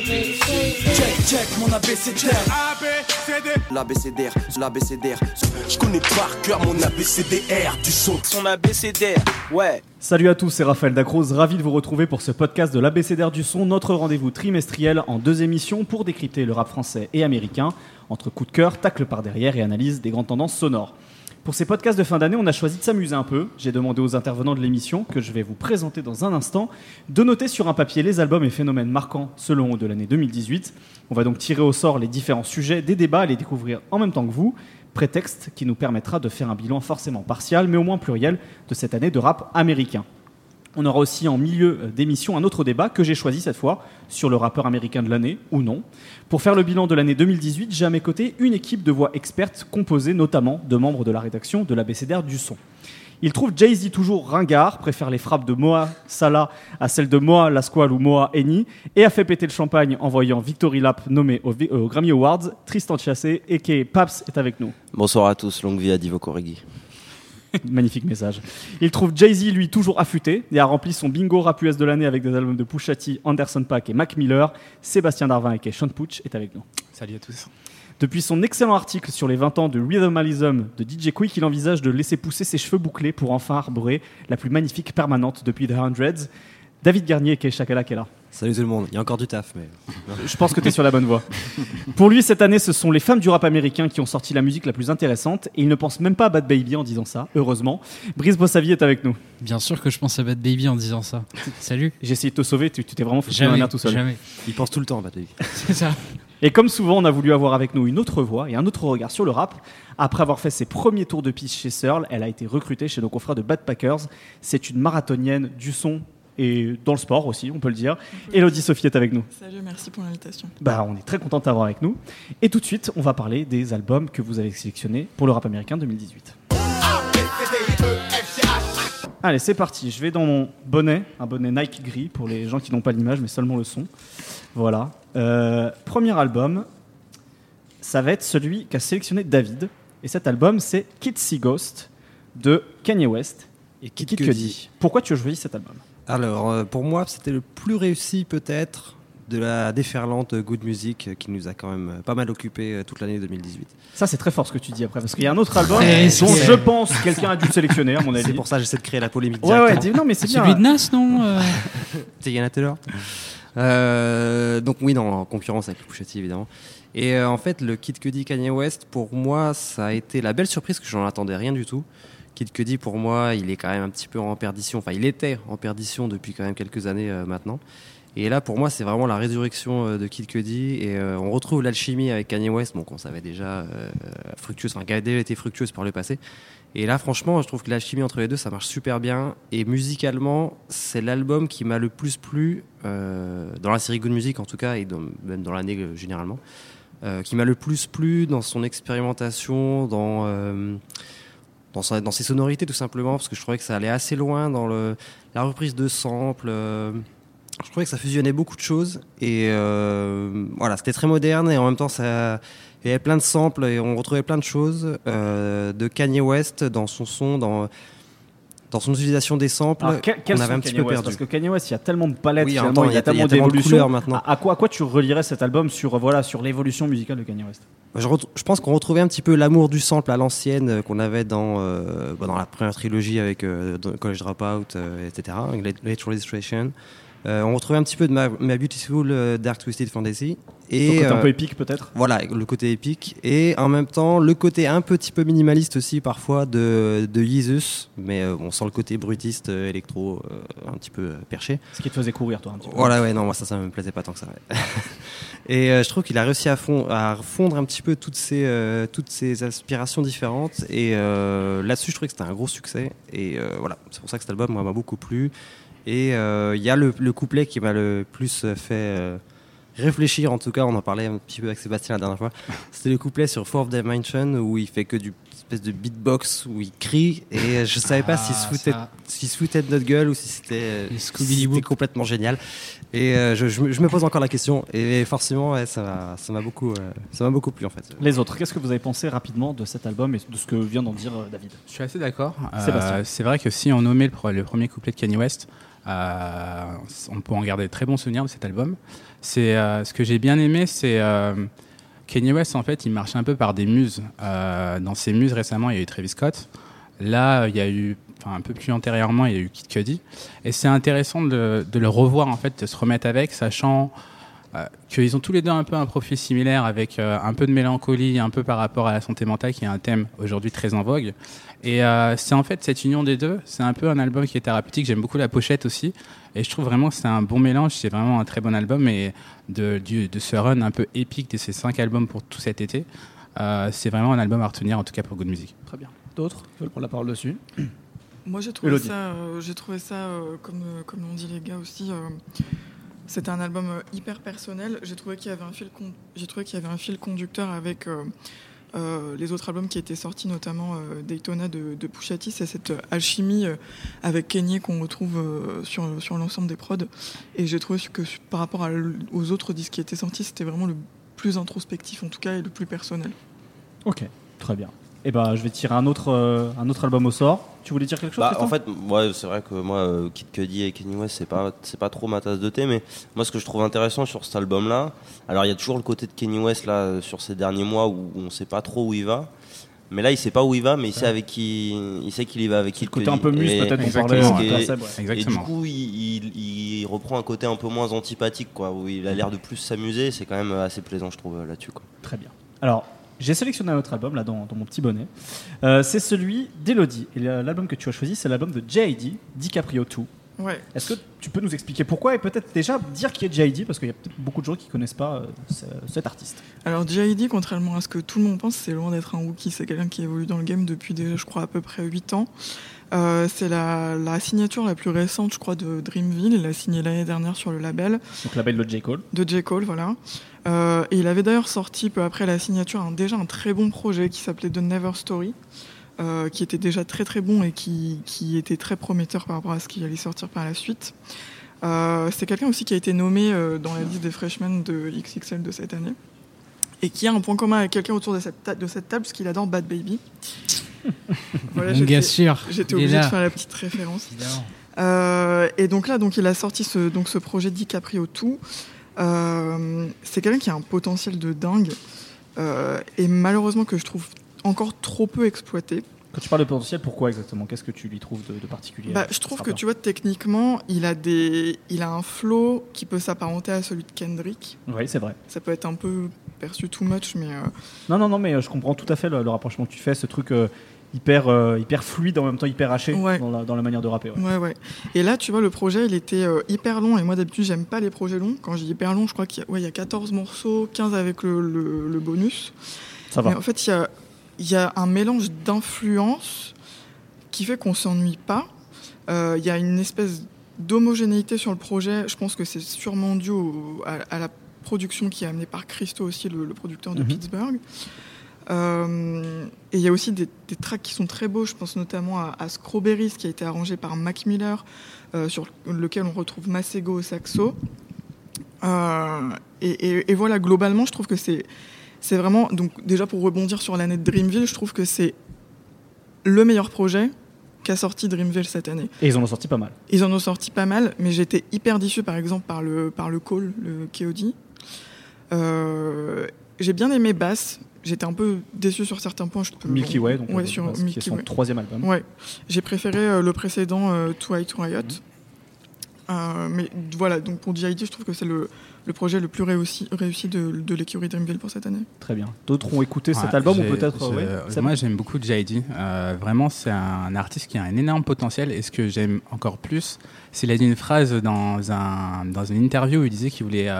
Check, check, mon abécédaire. L'abécédaire, l'abécédaire. Je connais par cœur mon abécédaire du son. Son abécédaire, ouais. Salut à tous, c'est Raphaël Dacrose, ravi de vous retrouver pour ce podcast de l'ABCDR du son, notre rendez-vous trimestriel en deux émissions pour décrypter le rap français et américain, entre coup de cœur, tacle par derrière et analyse des grandes tendances sonores. Pour ces podcasts de fin d'année, on a choisi de s'amuser un peu. J'ai demandé aux intervenants de l'émission, que je vais vous présenter dans un instant, de noter sur un papier les albums et phénomènes marquants selon de l'année 2018. On va donc tirer au sort les différents sujets des débats et les découvrir en même temps que vous. Prétexte qui nous permettra de faire un bilan forcément partial, mais au moins pluriel, de cette année de rap américain. On aura aussi en milieu d'émission un autre débat que j'ai choisi cette fois sur le rappeur américain de l'année ou non. Pour faire le bilan de l'année 2018, j'ai à mes côtés une équipe de voix expertes composée notamment de membres de la rédaction de l'ABCDR du son. Il trouve Jay-Z toujours ringard, préfère les frappes de Moa Salah à celles de Moa Lasquale ou Moa Eni, et a fait péter le champagne en voyant Victory Lap nommé au, euh, Grammy Awards. Tristan Chassé, et Paps, est avec nous. Bonsoir à tous, longue vie à Divo Corrigi. Magnifique message. Il trouve Jay-Z, lui, toujours affûté et a rempli son bingo rap US de l'année avec des albums de Pusha T, Anderson Paak et Mac Miller. Sébastien Darvin et Sean Pooch est avec nous. Salut à tous. Depuis son excellent article sur les 20 ans de Rhythmalism de DJ Quick, il envisage de laisser pousser ses cheveux bouclés pour enfin arborer la plus magnifique permanente depuis The Hundreds. David Garnier et Shakala qui est là. Salut tout le monde, il y a encore du taf, mais Je pense que tu es sur la bonne voie. Pour lui, cette année, ce sont les femmes du rap américain qui ont sorti la musique la plus intéressante et il ne pense même pas à Bad Baby en disant ça, heureusement. Brice Bossavi est avec nous. Bien sûr que je pense à Bad Baby en disant ça. Salut. J'ai essayé de te sauver, tu t'es vraiment foutu dans la tout seul. jamais. il pense tout le temps, Patrick. C'est ça. Et comme souvent, on a voulu avoir avec nous une autre voix et un autre regard sur le rap. Après avoir fait ses premiers tours de piste chez Searle, elle a été recrutée chez nos confrères de Bad Packers. C'est une marathonienne du son et dans le sport aussi, on peut le dire. Elodie Sophie est avec nous. Salut, merci pour l'invitation. Bah, on est très content de t'avoir avec nous. Et tout de suite, on va parler des albums que vous avez sélectionnés pour le rap américain 2018. Allez, c'est parti. Je vais dans mon bonnet, un bonnet Nike gris pour les gens qui n'ont pas l'image, mais seulement le son. Voilà. Euh, premier album, ça va être celui qu'a sélectionné David. Et cet album, c'est Kid See Ghost de Kanye West Et et Kid Cudi. Pourquoi tu as choisi cet album? Alors, euh, pour moi, c'était le plus réussi peut-être de la déferlante Good Music euh, qui nous a quand même euh, pas mal occupé toute l'année 2018. Ça, c'est très fort ce que tu dis après, parce qu'il y a un autre album Très dont je pense quelqu'un a dû le sélectionner, à mon avis. C'est pour ça que j'essaie de créer la polémique Ouais, ouais, non, mais c'est bien. Celui de Nas, non euh C'est Yana Taylor Euh, donc oui, non, en concurrence avec le Pusha T, évidemment. Et euh, en fait, le Kid Cudi Kanye West, pour moi, ça a été la belle surprise que j'en attendais rien du tout. Kid Cudi, pour moi, il est quand même un petit peu en perdition. Enfin, il était en perdition depuis quand même quelques années euh, maintenant. Et là, pour moi, c'est vraiment la résurrection euh, de Kid Cudi. Et euh, on retrouve l'alchimie avec Kanye West, bon, qu'on savait déjà euh, fructueuse, enfin, qui a déjà été fructueuse par le passé. Et là, franchement, je trouve que l'alchimie entre les deux, ça marche super bien. Et musicalement, c'est l'album qui m'a le plus plu, dans la série Good Music en tout cas, et même dans l'année généralement, qui m'a le plus plu dans son expérimentation, dans, dans, sa- ses sonorités tout simplement, parce que je trouvais que ça allait assez loin dans la reprise de samples. euh, je trouvais que ça fusionnait beaucoup de choses. Et euh, voilà, c'était très moderne et en même temps, ça. Il y avait plein de samples et on retrouvait plein de choses euh, de Kanye West dans son son, dans, dans son utilisation des samples. Alors, qu'on avait un petit Kanye peu West perdu. Parce que Kanye West, il y a tellement de palettes, Oui, temps, il y a tellement d'évolutions. maintenant. À, à quoi, à quoi tu relierais cet album sur, euh, voilà, sur l'évolution musicale de Kanye West Je, pense qu'on retrouvait un petit peu l'amour du sample à l'ancienne euh, qu'on avait dans, euh, bah, dans la première trilogie avec College Dropout, etc., Late Registration. Euh, on retrouvait un petit peu de ma, ma Beautiful euh, Dark Twisted Fantasy. Et côté un euh, peu épique, peut-être voilà, le côté épique. Et en même temps, le côté un petit peu minimaliste aussi parfois de, de Jesus. Mais on sent le côté brutiste, électro, un petit peu perché. Ce qui te faisait courir, toi, un petit peu. Voilà, ouais, non, moi ça, ça me plaisait pas tant que ça. ouais. et je trouve qu'il a réussi à, fond, à fondre un petit peu toutes ces, toutes ces aspirations différentes. Et là-dessus, je trouvais que c'était un gros succès. Et voilà, c'est pour ça que cet album m'a beaucoup plu. Et euh, il y a le, le couplet qui m'a le plus fait euh, réfléchir, en tout cas, on en parlait un petit peu avec Sébastien la dernière fois. C'était le couplet sur Fourth Dimension où il fait que du espèce de beatbox où il crie et je savais pas s'il se Ah, foutait, s'il se foutait de notre gueule ou si c'était euh, si complètement génial. Et euh, je, je me- je me pose encore la question et forcément ouais, ça m'a ça m'a beaucoup euh, ça m'a beaucoup plu en fait. Les autres, qu'est-ce que vous avez pensé rapidement de cet album et de ce que vient d'en dire euh, David? Je suis assez d'accord. Euh, Sébastien. c'est vrai que si on nommait le premier couplet de Kanye West, on peut en garder de très bons souvenirs de cet album. C'est ce que j'ai bien aimé, c'est Kanye West, en fait, il marche un peu par des muses. dans ses muses récemment, il y a eu Travis Scott. Là, il y a eu, enfin, un peu plus antérieurement, il y a eu Kid Cudi. Et c'est intéressant de, de, le revoir, en fait, de se remettre avec, sachant euh, qu'ils ont tous les deux un peu un profil similaire avec euh, un peu de mélancolie, un peu par rapport à la santé mentale, qui est un thème aujourd'hui très en vogue. Et euh, c'est en fait cette union des deux, c'est un peu un album qui est thérapeutique. J'aime beaucoup la pochette aussi. Et je trouve vraiment que c'est un bon mélange, c'est vraiment un très bon album. Et de, ce run un peu épique de ces cinq albums pour tout cet été, c'est vraiment un album à retenir, en tout cas pour Good Music. Très bien. D'autres veulent prendre la parole dessus? Moi j'ai trouvé, ça, j'ai trouvé ça, comme, comme l'ont dit les gars aussi, c'était un album euh, hyper personnel. J'ai trouvé qu'il y avait un fil, conducteur avec euh, euh, les autres albums qui étaient sortis, notamment Daytona de, de Pusha T. C'est cette alchimie avec Kanye qu'on retrouve sur, sur l'ensemble des prods. Et j'ai trouvé que par rapport aux autres disques qui étaient sortis, c'était vraiment le plus introspectif en tout cas et le plus personnel. Ok, très bien. Et eh ben, je vais tirer un autre, un autre album au sort. Tu voulais dire quelque chose bah, En fait, ouais, c'est vrai que moi, euh, Kid Cudi et Kanye West, c'est pas, c'est pas trop ma tasse de thé, mais moi, ce que je trouve intéressant sur cet album-là, alors il y a toujours le côté de Kanye West là sur ces derniers mois où on sait pas trop où il va. Mais là, il sait pas où il va, mais il sait avec qui, il sait qu'il y va avec qui. Le côté un peu mus, peut-être, on parlait. Et, et, du coup, il, il, reprend un côté un peu moins antipathique, quoi, où il a l'air de plus s'amuser. C'est quand même assez plaisant, je trouve, là-dessus, quoi. Très bien. Alors, j'ai sélectionné un autre album là dans, mon petit bonnet. Euh, c'est celui d'Elodie. Et l'album que tu as choisi, c'est l'album de J.I.D., DiCaprio 2. Ouais. Est-ce que tu peux nous expliquer pourquoi et peut-être déjà dire qui est J.I.D. parce qu'il y a peut-être beaucoup de gens qui connaissent pas euh, cet artiste. Alors J.I.D., contrairement à ce que tout le monde pense, c'est loin d'être un rookie. C'est quelqu'un qui évolue dans le game depuis déjà, je crois, à peu près 8 ans. Euh, c'est la, signature la plus récente, je crois, de Dreamville. Il l'a signé l'année dernière sur le label. Donc label de J. Cole. De J. Cole, voilà. Euh, et il avait d'ailleurs sorti peu après la signature un, déjà un très bon projet qui s'appelait The Never Story, euh, qui était déjà très très bon et qui, qui, était très prometteur par rapport à ce qui allait sortir par la suite. c'est quelqu'un aussi qui a été nommé dans la liste des freshmen de XXL de cette année et qui a un point commun avec quelqu'un autour de cette, de cette table, parce qu'il adore Bad Baby. voilà, Bien sûr. J'étais obligée de faire la petite référence. Euh, et donc là, donc il a sorti ce, donc ce projet DiCaprio tout. Euh, c'est quelqu'un qui a un potentiel de dingue euh, et malheureusement que je trouve encore trop peu exploité. Quand tu parles de potentiel, pourquoi exactement? Qu'est-ce que tu lui trouves de, particulier? Bah, Je trouve que tu vois, techniquement, il a, des, il a un flow qui peut s'apparenter à celui de Kendrick. Oui, c'est vrai. Ça peut être un peu perçu too much, mais. Non, non, non, mais je comprends tout à fait le, le rapprochement que tu fais, ce truc hyper, euh, hyper fluide en même temps hyper haché dans, la, manière de rapper. Ouais. ouais. Et là, tu vois, le projet, il était euh, hyper long. Et moi, d'habitude, j'aime pas les projets longs. Quand je dis hyper long, je crois qu'il y, a, y a 14 morceaux, 15 avec le, bonus. Ça va. Mais en fait, il y a, y a un mélange d'influences qui fait qu'on s'ennuie pas. Euh, il y a une espèce d'homogénéité sur le projet. Je pense que c'est sûrement dû à, la production qui est amenée par Christo aussi, le, producteur de mhm. Pittsburgh. Euh, et il y a aussi des, tracks qui sont très beaux. Je pense notamment à, à qui a été arrangé par Mac Miller, euh, sur lequel on retrouve Masego au saxo. Euh, et, voilà, globalement, je trouve que c'est c'est vraiment donc déjà pour rebondir sur l'année de Dreamville, je trouve que c'est le meilleur projet qu'a sorti Dreamville cette année. Et ils en ont sorti pas mal. Ils en ont sorti pas mal, mais j'étais hyper déçu par exemple par le par le call, le KOD. j'ai bien aimé Bass, J'étais un peu déçu sur certains points. Je peux Milky Way, donc ouais, sur Milky qui est son troisième album. Ouais, j'ai préféré euh, le précédent euh, Twilight Riot. Mhm. Euh, mais voilà, donc pour DID, je trouve que c'est le, le, projet le plus réussi, réussi de, de l'écurie Dreamville pour cette année. Très bien. D'autres ont écouté cet album ou peut-être ouais, Moi, j'aime beaucoup JID. vraiment, c'est un artiste qui a un énorme potentiel. Et ce que j'aime encore plus, c'est qu'il a dit une phrase dans, un, dans une interview où il disait qu'il voulait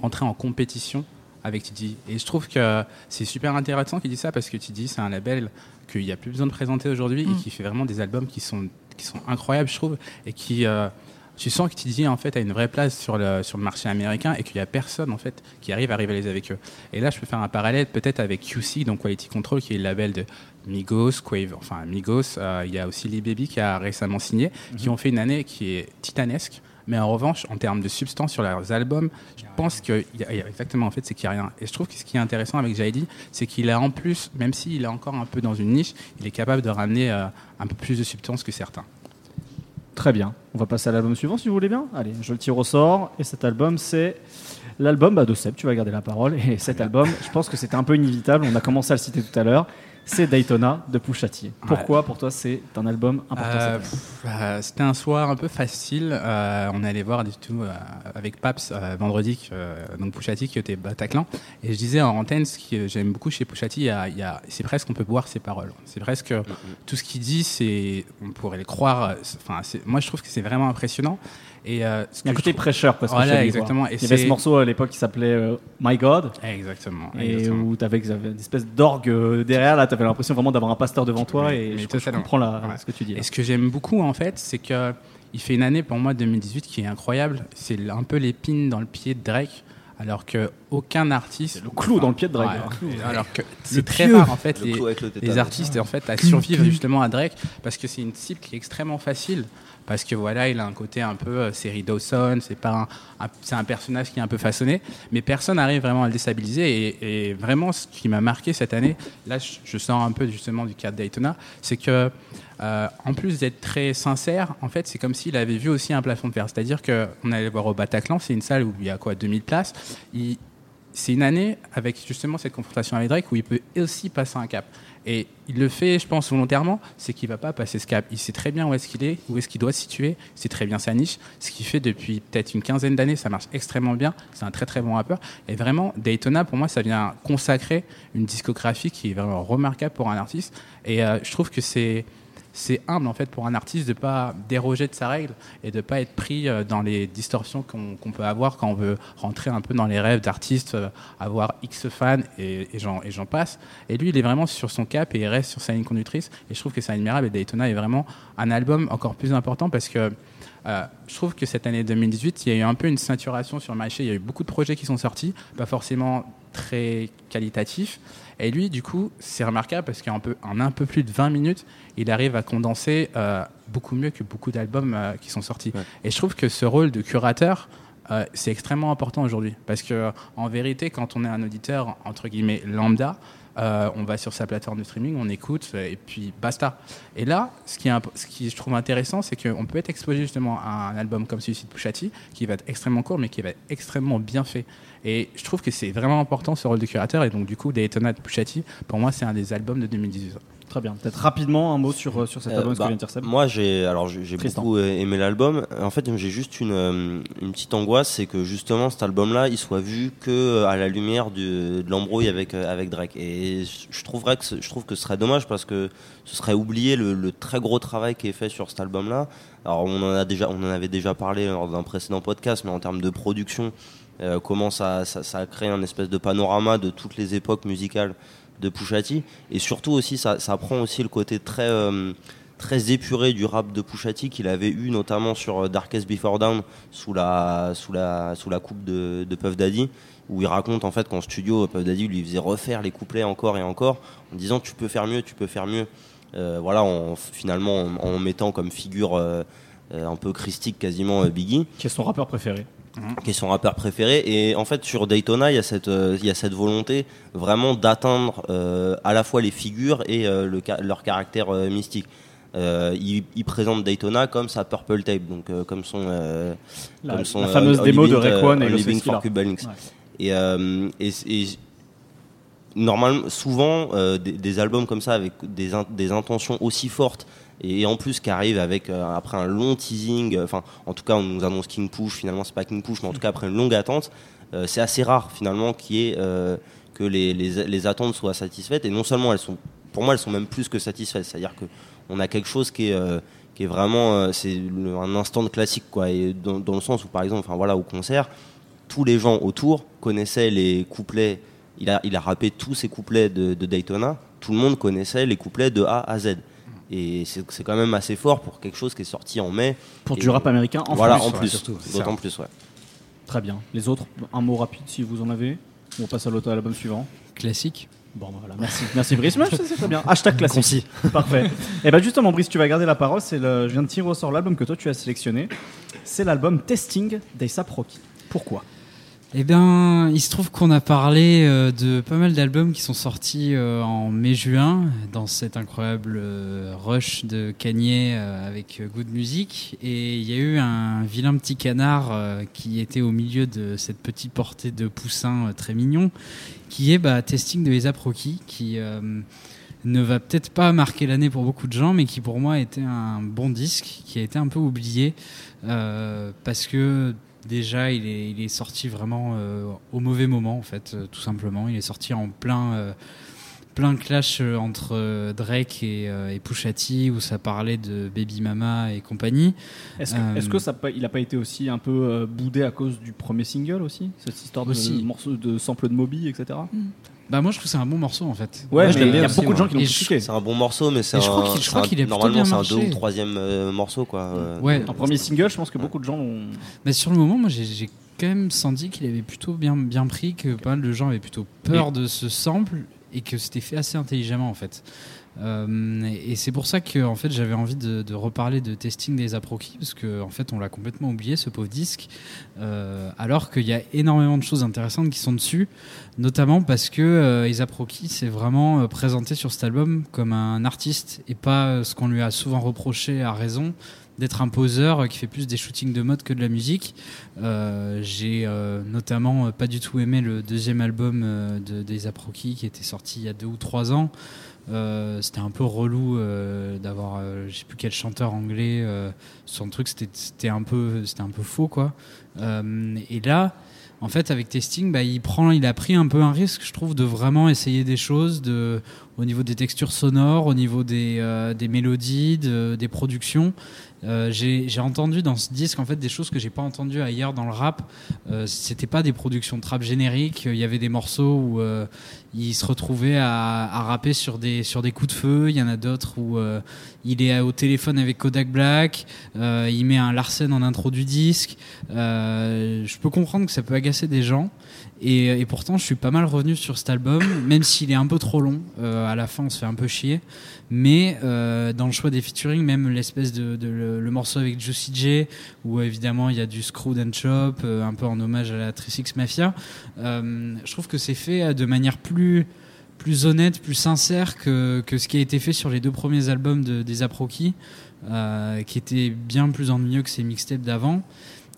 rentrer en compétition avec Tidi. Et je trouve que c'est super intéressant qu'il dise ça parce que Tidi, c'est un label qu'il n'y a plus besoin de présenter aujourd'hui et mm. qui fait vraiment des albums qui sont, qui sont incroyables, je trouve, et qui. Euh, tu sens que Tidi en fait a une vraie place sur le, sur le marché américain et qu'il n'y a personne en fait qui arrive à rivaliser avec eux. Et là, je peux faire un parallèle peut-être avec QC, donc Quality Control, qui est le label de Migos, Quave, enfin Migos. Euh, il y a aussi Lee Baby qui a récemment signé, qui mm-hmm. ont fait une année qui est titanesque mais en revanche, en termes de substance sur leurs albums, je pense qu'il y, a exactement en fait, c'est qu'il n'y a rien. Et je trouve que ce qui est intéressant avec Jaidi, c'est qu'il a en plus, même s'il est encore un peu dans une niche, il est capable de ramener euh, un peu plus de substance que certains. Très bien. On va passer à l'album suivant si vous voulez bien. Allez, je le tire au sort. Et cet album, c'est l'album bah, de Seb. Tu vas garder la parole. Et cet album, je pense que c'était un peu inévitable. On a commencé à le citer tout à l'heure c'est Daytona de Pouchati. Pourquoi pour toi c'est un album important euh, euh, C'était un soir un peu facile. Euh, on allait voir du tout avec Paps vendredi, donc Pouchati qui était Bataclan. Et je disais en antenne, ce que j'aime beaucoup chez Pouchati, y a, c'est presque on peut boire ses paroles. C'est presque mm, mm. tout ce qu'il dit, c'est on pourrait le croire. Enfin, moi je trouve que c'est vraiment impressionnant. Et euh, il y a un côté prêcheur parce voilà, exactement. Et il y avait ce morceau à l'époque qui s'appelait euh, My God. Exactement. Et où tu avais, une espèce d'orgue euh, derrière, là, tu avais l'impression vraiment d'avoir un pasteur devant toi. et je, comprends ce que tu dis. Et ce que j'aime beaucoup, en fait, c'est que il fait une année pour moi 2018 qui est incroyable. C'est un peu l'épine dans le pied de Drake. Alors que aucun artiste. Le clou dans le pied de Drake. alors que c'est très rare en fait les, les, artistes en fait à survivre justement à Drake parce que c'est une cible qui est extrêmement facile parce que voilà, il a un côté un peu euh, série Dawson, c'est pas un, c'est un personnage qui est un peu façonné, mais personne n'arrive vraiment à le déstabiliser. Et, vraiment, ce qui m'a marqué cette année, là, je, sors un peu justement du cadre Daytona, c'est que euh, en plus d'être très sincère, en fait, c'est comme s'il avait vu aussi un plafond de verre. C'est-à-dire qu'on allait voir au Bataclan, c'est une salle où il y a quoi, 2000 places. c'est une année avec justement cette confrontation avec Drake où il peut aussi passer un cap. Et il le fait, je pense, volontairement, c'est qu'il va pas passer ce cap. Il sait très bien où est-ce qu'il est, où est-ce qu'il doit se situer, c'est très bien sa niche. Ce qu'il fait depuis peut-être une quinzaine d'années, ça marche extrêmement bien. C'est un très très bon rappeur. Et vraiment, Daytona, pour moi, ça vient consacrer une discographie qui est vraiment remarquable pour un artiste. Et euh, je trouve que c'est c'est humble en fait pour un artiste de pas déroger de sa règle et de pas être pris euh, dans les distorsions qu'on peut avoir quand on veut rentrer un peu dans les rêves d'artistes, euh, avoir X fans et, j'en passe. Et lui, il est vraiment sur son cap et il reste sur sa ligne conductrice. Et je trouve que c'est admirable. Et Daytona est vraiment un album encore plus important parce que euh, je trouve que cette année 2018, il y a eu un peu une saturation sur le marché. Il y a eu beaucoup de projets qui sont sortis, pas forcément très qualitatifs. Et lui, du coup, c'est remarquable parce qu'en peu, en un peu plus de 20 minutes, il arrive à condenser euh, beaucoup mieux que beaucoup d'albums euh, qui sont sortis. Et je trouve que ce rôle de curateur, euh, c'est extrêmement important aujourd'hui. Parce que, en vérité, quand on est un auditeur, entre guillemets, lambda, on va sur sa plateforme de streaming, on écoute et puis basta. Et là, ce qui, est, je trouve intéressant, c'est qu'on peut être exposé justement à un album comme celui-ci de Pushati, qui va être extrêmement court, mais qui va être extrêmement bien fait. Et je trouve que c'est vraiment important ce rôle de curateur. Et donc, du coup, Daytona de Pushati, pour moi, c'est un des albums de 2018. Très bien. Peut-être rapidement un mot sur, euh, sur cet euh, album bah, Moi, j'ai alors j'ai beaucoup aimé l'album. En fait, j'ai juste une, euh, une petite angoisse, c'est que justement cet album-là, il soit vu que à la lumière de, de l'embrouille avec avec Drake. Et je trouverais que je trouve que ce serait dommage parce que ce serait oublier le, le très gros travail qui est fait sur cet album-là. Alors on en a déjà, on en avait déjà parlé lors d'un précédent podcast, mais en termes de production, euh, comment ça, ça, a créé un espèce de panorama de toutes les époques musicales de Pushati et surtout aussi ça, ça prend aussi le côté très euh, très épuré du rap de Pushati qu'il avait eu notamment sur euh, Darkest Before Down sous la sous la sous la coupe de, de Puff Daddy où il raconte en fait qu'en studio Puff Daddy lui faisait refaire les couplets encore et encore en disant tu peux faire mieux tu peux faire mieux. Voilà en, finalement en, mettant comme figure un peu christique quasiment Biggie. Qui est son rappeur préféré. Qui est son rappeur préféré. Et en fait, sur Daytona, il y a cette, euh, il y a cette volonté vraiment d'atteindre euh, à la fois les figures et euh, le, leur caractère mystique. il, il, présente Daytona comme sa Purple Tape, donc comme son, la, comme son, la fameuse démo de Rayquan et Living for Cuba Links. Et, et, et, normalement, souvent, des, des, albums comme ça avec des, des intentions aussi fortes et en plus qui arrive avec euh, après un long teasing euh, enfin en tout cas on nous annonce King Push finalement c'est pas King Push mais en tout cas après une longue attente euh, c'est assez rare finalement qui est que les, les, attentes soient satisfaites. Et non seulement elles sont pour moi elles sont même plus que satisfaites. C'est à dire que on a quelque chose qui est qui est vraiment c'est un instant de classique quoi. Dans, le sens où par exemple enfin voilà au concert tous les gens autour connaissaient les couplets. Il a, il a rappé tous ses couplets de Daytona. Tout le monde connaissait les couplets de A à Z et c'est quand même assez fort pour quelque chose qui est sorti en mai. Pour du rap américain en voilà, plus. en plus. D'autant plus, ouais. Très bien. Les autres, un mot rapide si vous en avez. On passe à l'album suivant. Classique. Bon, bah voilà, merci, merci Brice. c'est très bien. Hashtag classique. Parfait. Et eh bien justement, Brice, tu vas garder la parole. C'est le, je viens de tirer au sort l'album que toi tu as sélectionné. C'est l'album Testing d'Aesop Rocky. Pourquoi? Eh bien, il se trouve qu'on a parlé euh, de pas mal d'albums qui sont sortis euh, en mai-juin dans cet incroyable euh, rush de Kanye avec Good Music. Et il y a eu un vilain petit canard qui était au milieu de cette petite portée de poussins très mignon, qui est bah, Testing de Esa Rocky, qui ne va peut-être pas marquer l'année pour beaucoup de gens, mais qui pour moi était un bon disque, qui a été un peu oublié, parce que déjà, il est, il est sorti vraiment euh, au mauvais moment, en fait, euh, tout simplement. Il est sorti en plein, euh, plein clash entre Drake et, et Pusha T, où ça parlait de Baby Mama et compagnie. Est-ce que, est que ça, il n'a pas été aussi un peu boudé à cause du premier single aussi? Cette histoire de aussi. morceau de sample de Moby, etc. Bah moi je trouve que c'est un bon morceau en fait. Ouais, il y a beaucoup de gens qui l'ont critiqué. C'est un bon morceau, mais c'est un. Je crois qu'il est normalement c'est un deux ou troisième euh, morceau quoi. Ouais. En premier single, je pense que beaucoup de gens l'ont. Mais sur le moment, moi j'ai quand même senti qu'il avait plutôt bien bien pris, que pas mal de gens avaient plutôt peur de ce sample et que c'était fait assez intelligemment en fait. Euh, et c'est pour ça que fait, j'avais envie de, reparler de testing des Aproki, parce qu'en en fait, on l'a complètement oublié, ce pauvre disque, euh, alors qu'il y a énormément de choses intéressantes qui sont dessus, notamment parce que euh, Aproki s'est vraiment euh, présenté sur cet album comme un artiste et pas ce qu'on lui a souvent reproché à raison d'être un poseur qui fait plus des shootings de mode que de la musique. J'ai notamment pas du tout aimé le deuxième album de, des qui était sorti il y a deux ou trois ans. Euh, c'était un peu relou euh, d'avoir, euh, je sais plus quel chanteur anglais, son truc, c'était un peu, un peu faux quoi. et là, en fait, avec testing, bah, il prend, il a pris un peu un risque, je trouve, de vraiment essayer des choses, de, au niveau des textures sonores, au niveau des, des mélodies, des productions. Euh, j'ai entendu dans ce disque en fait des choses que j'ai pas entendues ailleurs dans le rap. Euh, C'était pas des productions de trap génériques. Il y avait des morceaux où euh, il se retrouvait à, à, rapper sur des sur des coups de feu. Il y en a d'autres où euh, il est au téléphone avec Kodak Black. Euh, il met un Larsen en intro du disque. je peux comprendre que ça peut agacer des gens. Et, pourtant, je suis pas mal revenu sur cet album, même s'il est un peu trop long. à la fin, on se fait un peu chier. Mais euh, dans le choix des featuring, même l'espèce de, le, morceau avec Juicy J, où évidemment il y a du Screwed and Chop, euh, un peu en hommage à la Trisix Mafia, euh, je trouve que c'est fait de manière plus plus honnête, plus sincère que, que ce qui a été fait sur les deux premiers albums de, des Aproki, euh, qui étaient bien plus ennuyeux que ces mixtapes d'avant.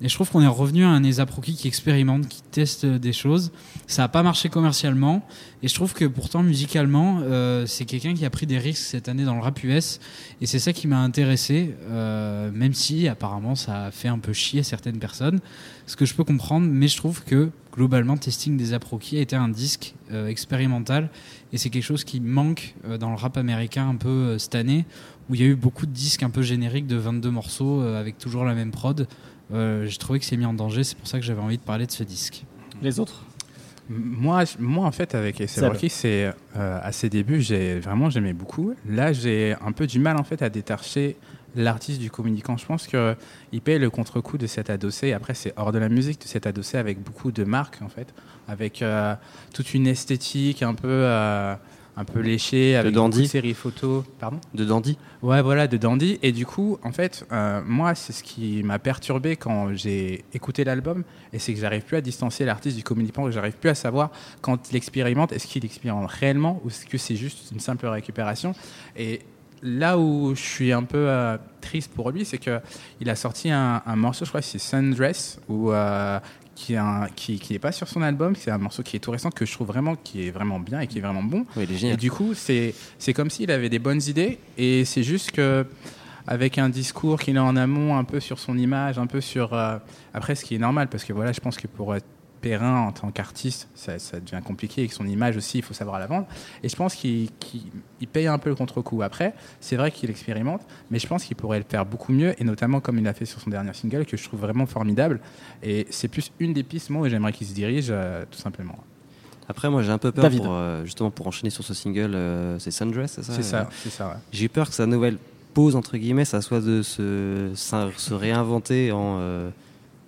Et je trouve qu'on est revenu à un Esaproki qui expérimente, qui teste des choses. Ça n'a pas marché commercialement. Et je trouve que pourtant, musicalement, euh, c'est quelqu'un qui a pris des risques cette année dans le rap US. Et c'est ça qui m'a intéressé, euh, même si apparemment ça a fait un peu chier certaines personnes. Ce que je peux comprendre, mais je trouve que globalement, Testing des Aproki a été un disque euh, expérimental. Et c'est quelque chose qui manque euh, dans le rap américain un peu euh, cette année, où il y a eu beaucoup de disques un peu génériques de 22 morceaux avec toujours la même prod. Euh, j'ai trouvé que c'est mis en danger. C'est pour ça que j'avais envie de parler de ce disque. Les autres moi, moi, en fait, avec A$AP c'est euh, à ses débuts, j'ai vraiment j'aimais beaucoup. Là, j'ai un peu du mal en fait à détacher l'artiste du communicant. Je pense qu'il paye le contre-coup de cet adossé. Après, c'est hors de la musique de cet adossé avec beaucoup de marques en fait, avec euh, toute une esthétique un peu un peu léché, avec une série photo. Pardon De dandy Ouais, voilà, de dandy. Et du coup, en fait, euh, moi, c'est ce qui m'a perturbé quand j'ai écouté l'album, et c'est que j'arrive plus à distancier l'artiste du communicant, que j'arrive plus à savoir quand il expérimente, est-ce qu'il expérimente réellement, ou est-ce que c'est juste une simple récupération. Et là où je suis un peu euh, triste pour lui, c'est qu'il a sorti un, morceau, je crois que c'est Sundress, où euh, qui est qui, qui est pas sur son album, c'est un morceau qui est tout récent que je trouve vraiment qui est vraiment bien et qui est vraiment bon. et du coup, c'est c'est comme s'il avait des bonnes idées et c'est juste que avec un discours qu'il a en amont un peu sur son image, un peu sur euh, après ce qui est normal parce que voilà, je pense que pour être Perrin en tant qu'artiste, ça, devient compliqué. Avec son image aussi, il faut savoir la vendre. Et je pense qu'il paye un peu le contre-coup. Après, c'est vrai qu'il expérimente, mais je pense qu'il pourrait le faire beaucoup mieux, et notamment comme il l'a fait sur son dernier single, que je trouve vraiment formidable. Et c'est plus une des pistes, moi, où j'aimerais qu'il se dirige, euh, tout simplement. Après, moi, j'ai un peu peur, pour, euh, justement, pour enchaîner sur ce single, euh, c'est Sundress, c'est ça C'est ça, c'est ça. J'ai peur que sa nouvelle pause, entre guillemets, ça soit de se, se réinventer en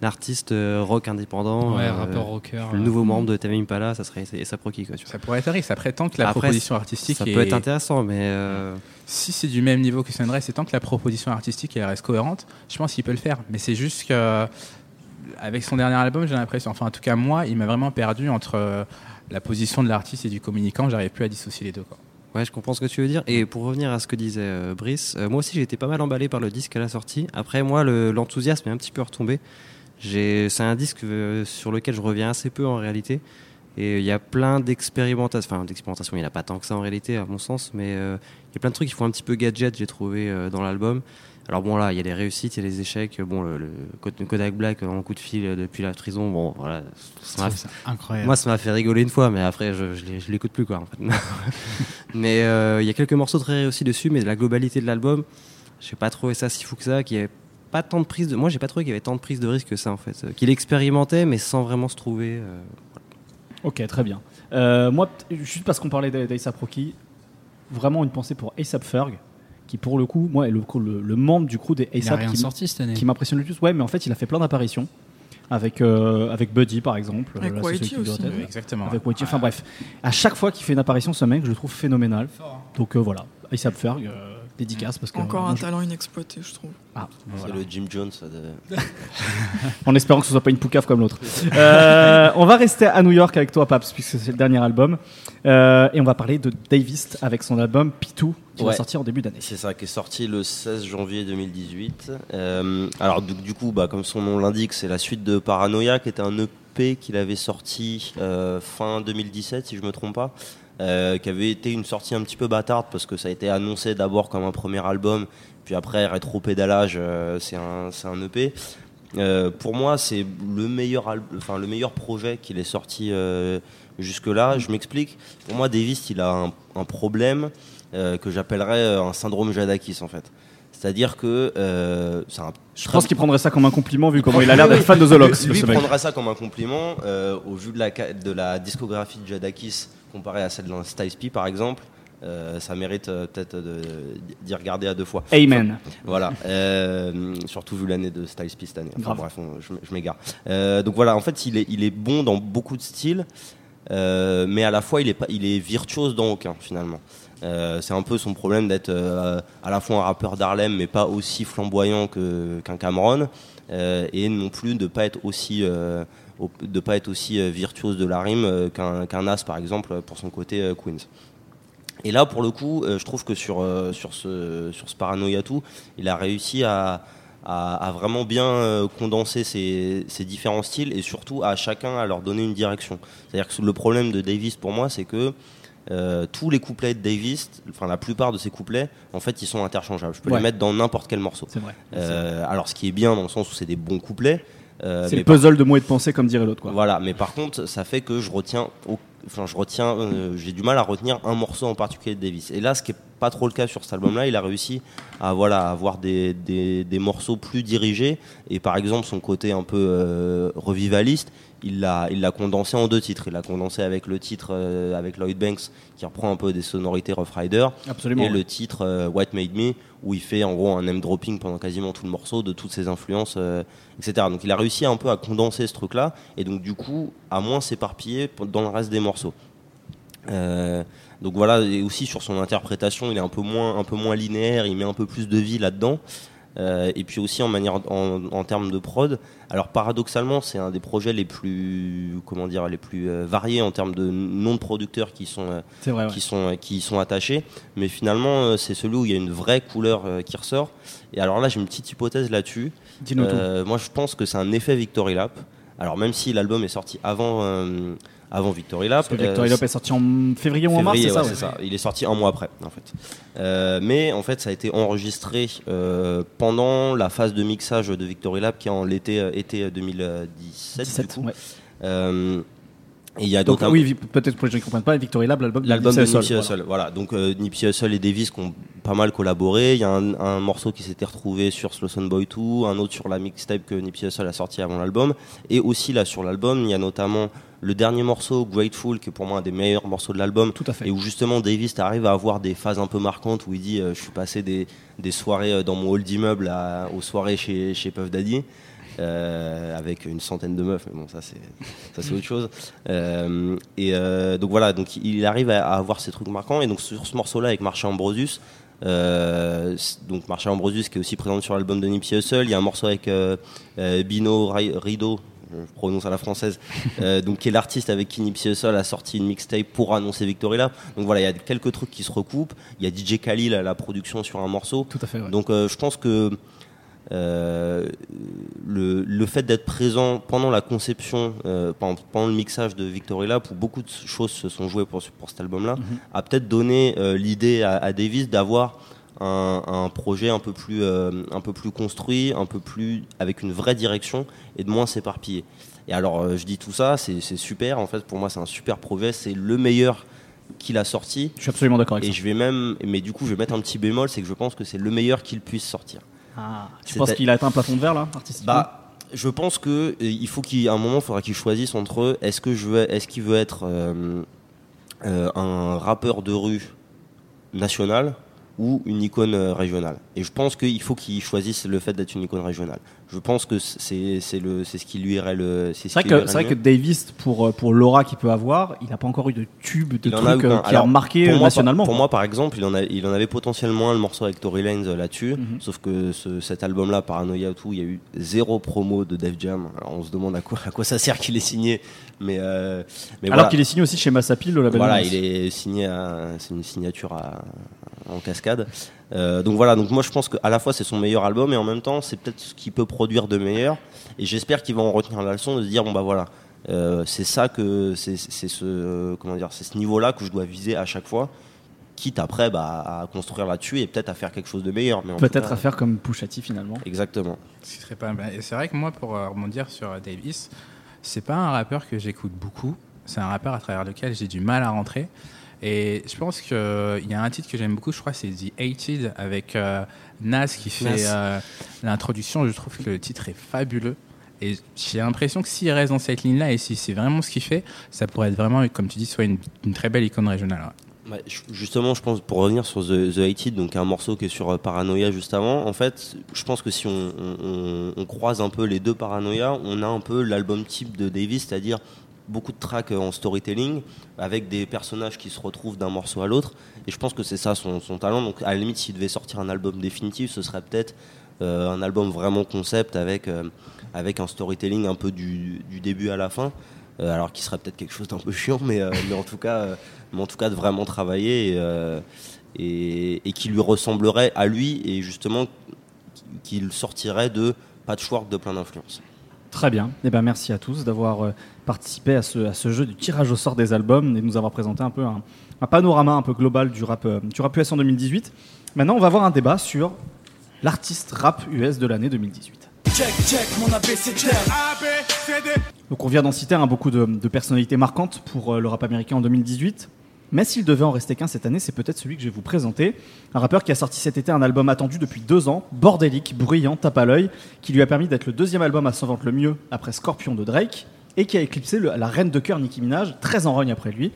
artiste euh, rock indépendant. Ouais, euh, rappeur rocker. Le nouveau membre de Tame Impala, ça serait ça Proki quoi. Ça pourrait être riche. Après, tant que la proposition artistique. Ça peut être intéressant, mais. Euh, si c'est du même niveau que Sunrise, c'est tant que la proposition artistique elle reste cohérente, je pense qu'il peut le faire. Mais c'est juste que avec son dernier album, j'ai l'impression, enfin en tout cas moi, il m'a vraiment perdu entre la position de l'artiste et du communicant. J'arrive plus à dissocier les deux. Quoi. Ouais, je comprends ce que tu veux dire. Et pour revenir à ce que disait Brice, moi aussi j'ai été pas mal emballé par le disque à la sortie. Après, moi, l'enthousiasme est un petit peu retombé. C'est un disque sur lequel je reviens assez peu en réalité. Et il y a plein d'expérimentations, enfin d'expérimentation, il n'y en a pas tant que ça en réalité à mon sens, mais il y a plein de trucs qui font un petit peu gadget, j'ai trouvé dans l'album. Alors bon là, il y a des réussites, il y a des échecs. Bon, le, Kodak Black en coup de fil depuis la prison, bon voilà, ça incroyable. Moi, ça m'a fait rigoler une fois, mais après, je, je l'écoute plus quoi. En fait. mais euh, il y a quelques morceaux très réussis dessus, mais la globalité de l'album, j'ai pas trouvé ça si fou que ça. Qui est pas tant de prise de, moi, j'ai pas trouvé qu'il y avait tant de prise de risque que ça en fait. Qu'il expérimentait, mais sans vraiment se trouver. Euh, ok, très bien. Euh, moi, juste parce qu'on parlait d'ASAP Rocky, vraiment une pensée pour ASAP Ferg qui pour le coup, moi, le, le, membre du crew des ASAP qui m'impressionne le plus. Ouais, mais en fait, il a fait plein d'apparitions avec euh, avec Buddy par exemple, avec Whitey aussi, exactement. Avec Whitey. Enfin bref, à chaque fois qu'il fait une apparition, ce mec, je le trouve phénoménal. Donc euh, voilà, ASAP Ferg. Euh, dédicace parce que encore un talent inexploité je trouve ah, c'est le Jim Jones en espérant que ce soit pas une poucave comme l'autre on va rester à New York avec toi Paps puisque c'est le dernier album et on va parler de Davis avec son album P2 qui va sortir en début d'année. C'est ça, qui est sorti le 16 janvier 2018. Euh, alors du, coup, bah, comme son nom l'indique, c'est la suite de Paranoia, qui était un EP qu'il avait sorti euh, fin 2017, si je me trompe pas. Euh, qui avait été une sortie un petit peu bâtarde parce que ça a été annoncé d'abord comme un premier album, puis après rétro-pédalage, c'est un, un, EP. pour moi, c'est le meilleur, enfin le meilleur projet qu'il ait sorti jusque-là. Je m'explique. Pour moi, Davis, il a un, un problème euh, que j'appellerais euh, un syndrome Jadakis en fait. C'est-à-dire que euh, Je pense qu'il prendrait ça comme un compliment vu comment il a l'air d'être fan de The. Lui prendrait ça comme un compliment au vu de la, de la discographie de Jadakis comparée à celle d'un Styles P par exemple. ça mérite peut-être d'y regarder à deux fois. Amen. voilà. surtout vu l'année de Styles P cette année. Enfin bref, je, m'égare. donc voilà, en fait, il est, il est bon dans beaucoup de styles, mais à la fois, il est, pas, il est virtuose dans aucun finalement. Euh, c'est un peu son problème d'être euh, à la fois un rappeur d'Harlem, mais pas aussi flamboyant qu'un Cameron, euh, et non plus de pas être aussi de pas être aussi virtuose de la rime qu'un As par exemple pour son côté Queens. Et là, pour le coup, je trouve que sur, sur, ce, sur ce il a réussi à, à, vraiment bien condenser ces, ces, différents styles et surtout à chacun à leur donner une direction. C'est-à-dire que le problème de Davis pour moi, c'est que euh, tous les couplets de Davis, enfin la plupart de ces couplets, en fait, ils sont interchangeables. Je peux les mettre dans n'importe quel morceau. C'est vrai. Euh, alors, ce qui est bien dans le sens où c'est des bons couplets. Euh, c'est le puzzle de mots et de pensée, comme dirait l'autre. Voilà, mais par contre, ça fait que je retiens, enfin, je retiens, j'ai du mal à retenir un morceau en particulier de Davis. Et là, ce qui est pas trop le cas sur cet album-là, il a réussi à voilà avoir des, des, des, morceaux plus dirigés et par exemple son côté un peu revivaliste il l'a il l'a condensé en deux titres. Il l'a condensé avec le titre euh, avec Lloyd Banks qui reprend un peu des sonorités Rough Rider Absolument, et le titre euh, What Made Me où il fait en gros un name dropping pendant quasiment tout le morceau de toutes ses influences euh, etc. Donc il a réussi un peu à condenser ce truc là et donc du coup à moins s'éparpiller dans le reste des morceaux. Donc voilà et aussi sur son interprétation il est un peu moins un peu moins linéaire, il met un peu plus de vie là-dedans. Euh, et puis aussi en manière en, termes de prod. Alors paradoxalement, c'est un des projets les plus comment dire les plus euh, variés en termes de noms de producteurs qui sont euh, qui sont qui sont attachés. Mais finalement, c'est celui où il y a une vraie couleur qui ressort. Et alors là, j'ai une petite hypothèse là-dessus. moi, je pense que c'est un effet Victory Lap. Alors même si l'album est sorti avant avant Victory Lap. Victory Lap est sorti en février ou en mars, c'est ça, Il est sorti un mois après, en fait. Euh, mais en fait, ça a été enregistré euh, pendant la phase de mixage de Victory Lap, qui est en l'été euh, été 2017. 17, du coup. Et il y a donc, oui, peut-être pour les gens qui ne comprennent pas, Victory Lab, l'album de Nipsey Hussle. Voilà. donc euh, Nipsey Hussle et Davis qui ont pas mal collaboré. Il y a un, morceau qui s'était retrouvé sur Slow Boy 2, un autre sur la mixtape que Nipsey Hussle a sorti avant l'album, et aussi là sur l'album, il y a notamment le dernier morceau, Grateful, qui est pour moi un des meilleurs morceaux de l'album. Tout à fait. Et où justement Davis arrive à avoir des phases un peu marquantes où il dit euh, Je suis passé des, des soirées euh, dans mon hall d'immeuble aux soirées chez, chez Puff Daddy. Euh, avec une centaine de meufs, mais bon, ça c'est ça c'est autre chose. Euh, et euh, donc voilà, donc il arrive à, avoir ces trucs marquants. Et donc sur ce morceau-là avec Marshall Ambrosius, donc Marshall Ambrosius qui est aussi présente sur l'album de Nipsey Hussle. Il y a un morceau avec Bino Rido, je prononce à la française, donc qui est l'artiste avec qui Nipsey Hussle a sorti une mixtape pour annoncer Victory Donc voilà, il y a quelques trucs qui se recoupent. Il y a DJ Khalil à la production sur un morceau. Tout à fait. Donc je pense que euh, le, le, fait d'être présent pendant la conception, euh, pendant, pendant, le mixage de Victory Lab, où beaucoup de choses se sont jouées pour, pour cet album-là, mhm. a peut-être donné euh, l'idée à, à, Davis d'avoir un, un, projet un peu plus, un peu plus construit, un peu plus avec une vraie direction et de moins s'éparpiller. Et alors, je dis tout ça, c'est super. En fait, pour moi, c'est un super projet. C'est le meilleur qu'il a sorti. Je suis absolument d'accord avec et ça. je vais même, mais du coup, je vais mettre un petit bémol, c'est que je pense que c'est le meilleur qu'il puisse sortir. Ah, tu penses qu'il a atteint un plafond de verre là, artistiquement bah, je pense que euh, il faut qu'à un moment, il faudra qu'il choisisse entre est-ce que je veux, est-ce qu'il veut être euh, euh, un rappeur de rue national ou une icône régionale. Et je pense qu'il faut qu'il choisisse le fait d'être une icône régionale je pense que c'est le c'est ce qui lui irait le c'est vrai que vrai que Davis pour pour l'aura qu'il peut avoir il n'a pas encore eu de tube de trucs euh, qui a marqué pour nationalement pour moi par exemple il en a il en avait potentiellement un le morceau avec Tory Lanez euh, là-dessus. Mhm. sauf que ce, cet album là Paranoia tout il y a eu zéro promo de Def Jam. Alors on se demande à quoi à quoi ça sert qu'il est signé. Mais euh, mais alors qu'il est signé aussi chez Massapil le label voilà il est signé c'est une signature à, en cascade euh, donc voilà, donc moi je pense qu'à la fois c'est son meilleur album et en même temps c'est peut-être ce qu'il peut produire de meilleur. Et j'espère qu'il va en retenir la leçon de se dire bon bah voilà, euh, c'est ça que c'est ce comment dire c'est ce niveau-là que je dois viser à chaque fois. Quitte après bah, à construire là-dessus et peut-être à faire quelque chose de meilleur. Peut-être à faire comme Pushati finalement. Exactement. Ce serait pas Et c'est vrai que moi pour euh, rebondir sur Davis, c'est pas un rappeur que j'écoute beaucoup. C'est un rappeur à travers lequel j'ai du mal à rentrer. Et je pense qu'il y a un titre que j'aime beaucoup, je crois, c'est The Hated avec euh, Nas qui fait euh, l'introduction. Je trouve que le titre est fabuleux. Et j'ai l'impression que s'il reste dans cette ligne-là et si c'est vraiment ce qu'il fait, ça pourrait être vraiment, comme tu dis, soit une, très belle icône régionale. justement, je pense, pour revenir sur The, The Hated, donc un morceau qui est sur euh, Paranoia juste avant, en fait, je pense que si on, on, on croise un peu les deux Paranoia, on a un peu l'album type de Davis, c'est-à-dire beaucoup de tracks euh, en storytelling avec des personnages qui se retrouvent d'un morceau à l'autre. Et je pense que c'est ça son, talent. Donc à la limite, s'il devait sortir un album définitif, ce serait peut-être euh, un album vraiment concept avec, euh, avec un storytelling un peu du, début à la fin. alors qui serait peut-être quelque chose d'un peu chiant, mais, mais, en tout cas, mais en tout cas de vraiment travailler et, et, qui lui ressemblerait à lui et justement qu'il sortirait de patchwork de plein d'influences. Très bien. Eh ben, merci à tous d'avoir euh, participé à ce, à ce, jeu du tirage au sort des albums et de nous avoir présenté un peu un, panorama un peu global du rap, euh, du rap US en 2018. Maintenant, on va avoir un débat sur l'artiste rap US de l'année 2018. Donc on vient d'en citer beaucoup de, de, personnalités marquantes pour euh, le rap américain en 2018. Mais s'il devait en rester qu'un cette année, c'est peut-être celui que je vais vous présenter. Un rappeur qui a sorti cet été un album attendu depuis deux ans, bordélique, bruyant, tape à l'œil, qui lui a permis d'être le deuxième album à s'en vendre le mieux après Scorpion de Drake, et qui a éclipsé la reine de cœur Nicki Minaj, très en rogne après lui.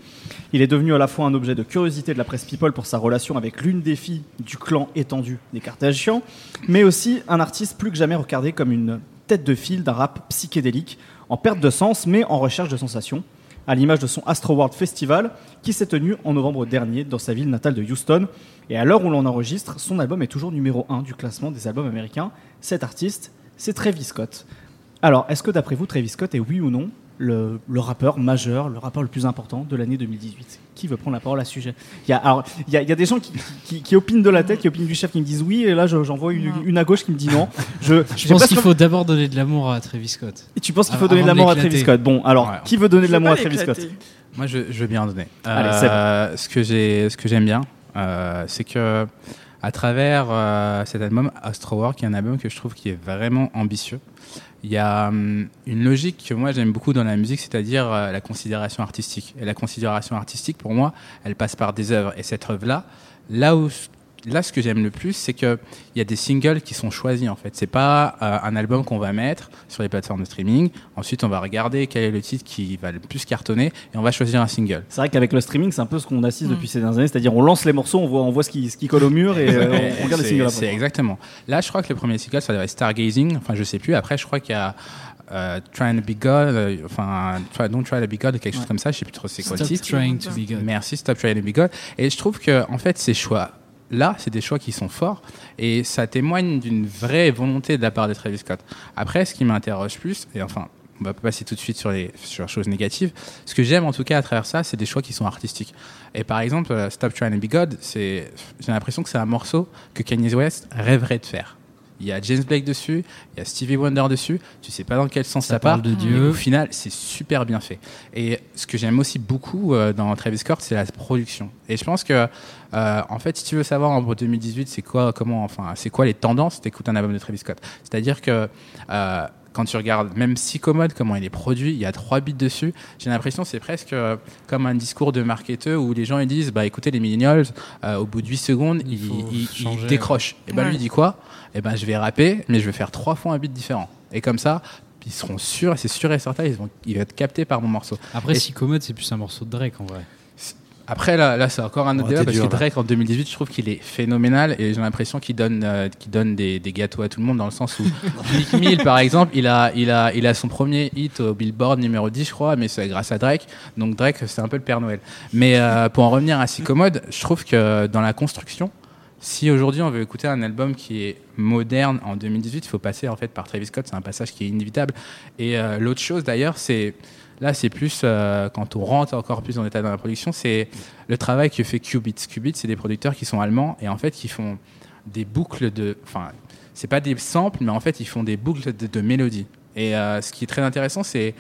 Il est devenu à la fois un objet de curiosité de la presse people pour sa relation avec l'une des filles du clan étendu des Kardashians, mais aussi un artiste plus que jamais regardé comme une tête de file d'un rap psychédélique, en perte de sens mais en recherche de sensations à l'image de son Astro World Festival qui s'est tenu en novembre dernier dans sa ville natale de Houston. Et à l'heure où l'on enregistre, son album est toujours numéro 1 du classement des albums américains. Cet artiste, c'est Travis Scott. Alors, est-ce que d'après vous, Travis Scott est oui ou non? Le, rappeur majeur, le rappeur le plus important de l'année 2018 Qui veut prendre la parole à ce sujet? Il y a, il y a, des gens qui, opinent de la tête, qui opinent du chef, qui me disent oui, et là j'en vois une, à gauche qui me dit non. Je, je pense qu'il faut d'abord donner de l'amour à Travis Scott. Et tu penses qu'il faut donner de l'amour à Travis Scott? Bon, alors, qui veut donner de l'amour à Travis Scott? Moi, je, veux bien en donner. Euh, ce que j'ai, ce que j'aime bien, euh, c'est que à travers euh, cet album Astro War, qui est un album que je trouve qui est vraiment ambitieux il y a hum, une logique que moi j'aime beaucoup dans la musique, c'est-à-dire euh, la considération artistique. Et la considération artistique, pour moi, elle passe par des œuvres. Et cette œuvre-là, là où là, ce que j'aime le plus, c'est qu'il y a des singles qui sont choisis, en fait. C'est pas euh, un album qu'on va mettre sur les plateformes de streaming. Ensuite, on va regarder quel est le titre qui va le plus cartonner et on va choisir un single. C'est vrai qu'avec le streaming, c'est un peu ce qu'on assiste mm. depuis ces dernières années. C'est-à-dire, on lance les morceaux, on voit, on voit ce, qui, ce qui colle au mur et euh, on regarde les singles C'est exactement. Là, je crois que le premier single, ça devrait être Stargazing. Enfin, je sais plus. Après, je crois qu'il y a euh, Trying to be God, enfin, Don't Try to be God, quelque chose comme ça, je sais plus trop c'est quoi le titre. Trying to be God. Merci, Stop Trying to be God. Et je trouve que, en fait, ces choix là, c'est des choix qui sont forts et ça témoigne d'une vraie volonté de la part de Travis Scott. Après, ce qui m'interroge plus, et enfin, on va pas passer tout de suite sur les sur choses négatives. Ce que j'aime en tout cas à travers ça, c'est des choix qui sont artistiques. Et par exemple, euh, Stop Trying to Be God, j'ai l'impression que c'est un morceau que Kanye West rêverait de faire. Il y a James Blake dessus, il y a Stevie Wonder dessus. Tu sais pas dans quel sens ça, part. de Dieu. Au final, c'est super bien fait. Et ce que j'aime aussi beaucoup euh, dans Travis Scott, c'est la production. Et je pense que, euh, en fait, si tu veux savoir en 2018, c'est quoi, comment, enfin, c'est quoi les tendances, t'écoutes un album de Travis Scott. C'est-à-dire que euh, quand tu regardes même si commode comment il est produit, il y a trois bits dessus. J'ai l'impression que c'est presque euh, comme un discours de marketeur où les gens ils disent bah écoutez les millennials au bout de 8 secondes Il ils, changer, décrochent. Et ben Ouais. lui il dit quoi? Et ben je vais rapper mais je vais faire trois fois un beat différent. Et comme ça ils seront sûrs, c'est sûr et certain, ils vont, ils vont être captés par mon morceau. Après, Et- si commode, c'est plus un morceau de Drake en vrai. Après, là, là c'est encore un autre Oh, débat parce dur, que. Drake en 2018, je trouve qu'il est phénoménal et j'ai l'impression qu'il donne, euh, qu'il donne des, des gâteaux à tout le monde dans le sens où Nick Mill, par exemple, il a, il, a, il a son premier hit au Billboard numéro 10, je crois, mais c'est grâce à Drake. Donc Drake, c'est un peu le Père Noël. Mais euh, pour en revenir à Sycomode, je trouve que dans la construction, si aujourd'hui on veut écouter un album qui est moderne en 2018, il faut passer en fait par Travis Scott, c'est un passage qui est inévitable. Et euh, l'autre chose d'ailleurs, c'est là c'est plus euh, quand on rentre encore plus dans l'état dans la production, c'est le travail que fait Qubits. Qubits, c'est des producteurs qui sont allemands et en fait qui font des boucles de, enfin c'est pas des samples, mais en fait ils font des boucles de, de mélodies. Et euh, ce qui est très intéressant, c'est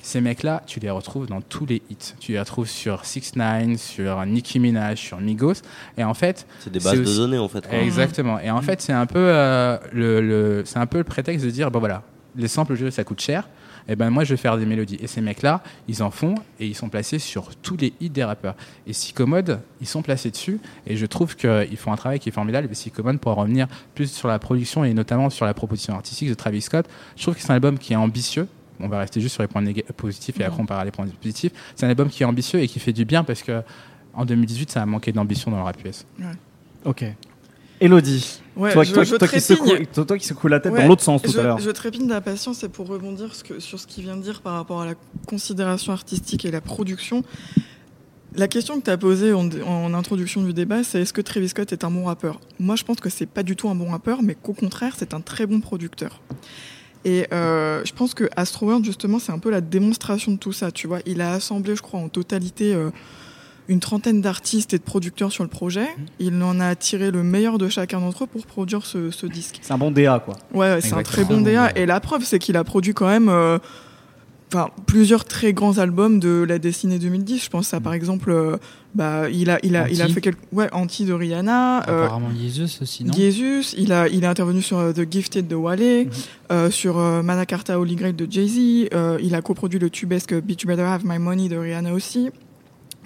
ces mecs-là, tu les retrouves dans tous les hits. Tu les retrouves sur 6 9 sur Nicki Minaj, sur Migos. Et en fait, C'est des bases aussi- de données en fait. quoi. Exactement. Et en fait, c'est un peu euh, le, le- c'est un peu le prétexte de dire bon voilà, les samples aujourd'hui ça coûte cher. Et ben moi je vais faire des mélodies. Et ces mecs-là, ils en font et ils sont placés sur tous les hits des rappeurs. Et Sycomode, ils sont placés dessus. Et je trouve qu'ils font un travail qui est formidable. Et Sycomode, pour en revenir plus sur la production et notamment sur la proposition artistique de Travis Scott, je trouve que c'est un album qui est ambitieux. On va rester juste sur les points positifs et après on parlera des points positifs. C'est un album qui est ambitieux et qui fait du bien parce que en 2018, ça a manqué d'ambition dans le rap US. Ok. Elodie, Ouais, toi, je- toi- je toi qui secoue, toi, toi qui secoue la tête Ouais, dans l'autre sens tout je, à l'heure. je trépigne d'impatience et pour rebondir ce que- sur ce qu'il vient de dire par rapport à la considération artistique et la production. La question que tu as posée en, en introduction du débat, c'est est-ce que Travis Scott est un bon rappeur? Moi, je pense que c'est pas du tout un bon rappeur, mais qu'au contraire, c'est un très bon producteur. Et euh, je pense que Astroworld, justement, c'est un peu la démonstration de tout ça. Tu vois, il a assemblé, je crois, en totalité euh, une trentaine d'artistes et de producteurs sur le projet. Il en a tiré le meilleur de chacun d'entre eux pour produire ce, ce disque. C'est un bon DA, quoi. Ouais, c'est un très bon DA. Et la preuve, c'est qu'il a produit quand même euh, plusieurs très grands albums de la décennie 2010. Je pense à, par exemple, euh, bah, il, a, il, a, il a Anti. fait quelques. Ouais, Anti de Rihanna. euh, Apparemment, Jesus aussi, non? Jesus, il a, il a intervenu sur euh, The Gifted de Wale, Mhm. euh, sur euh, Manacarta Holy Grail de Jay-Z, euh, il a coproduit le tubesque Bitch Better Have My Money de Rihanna aussi.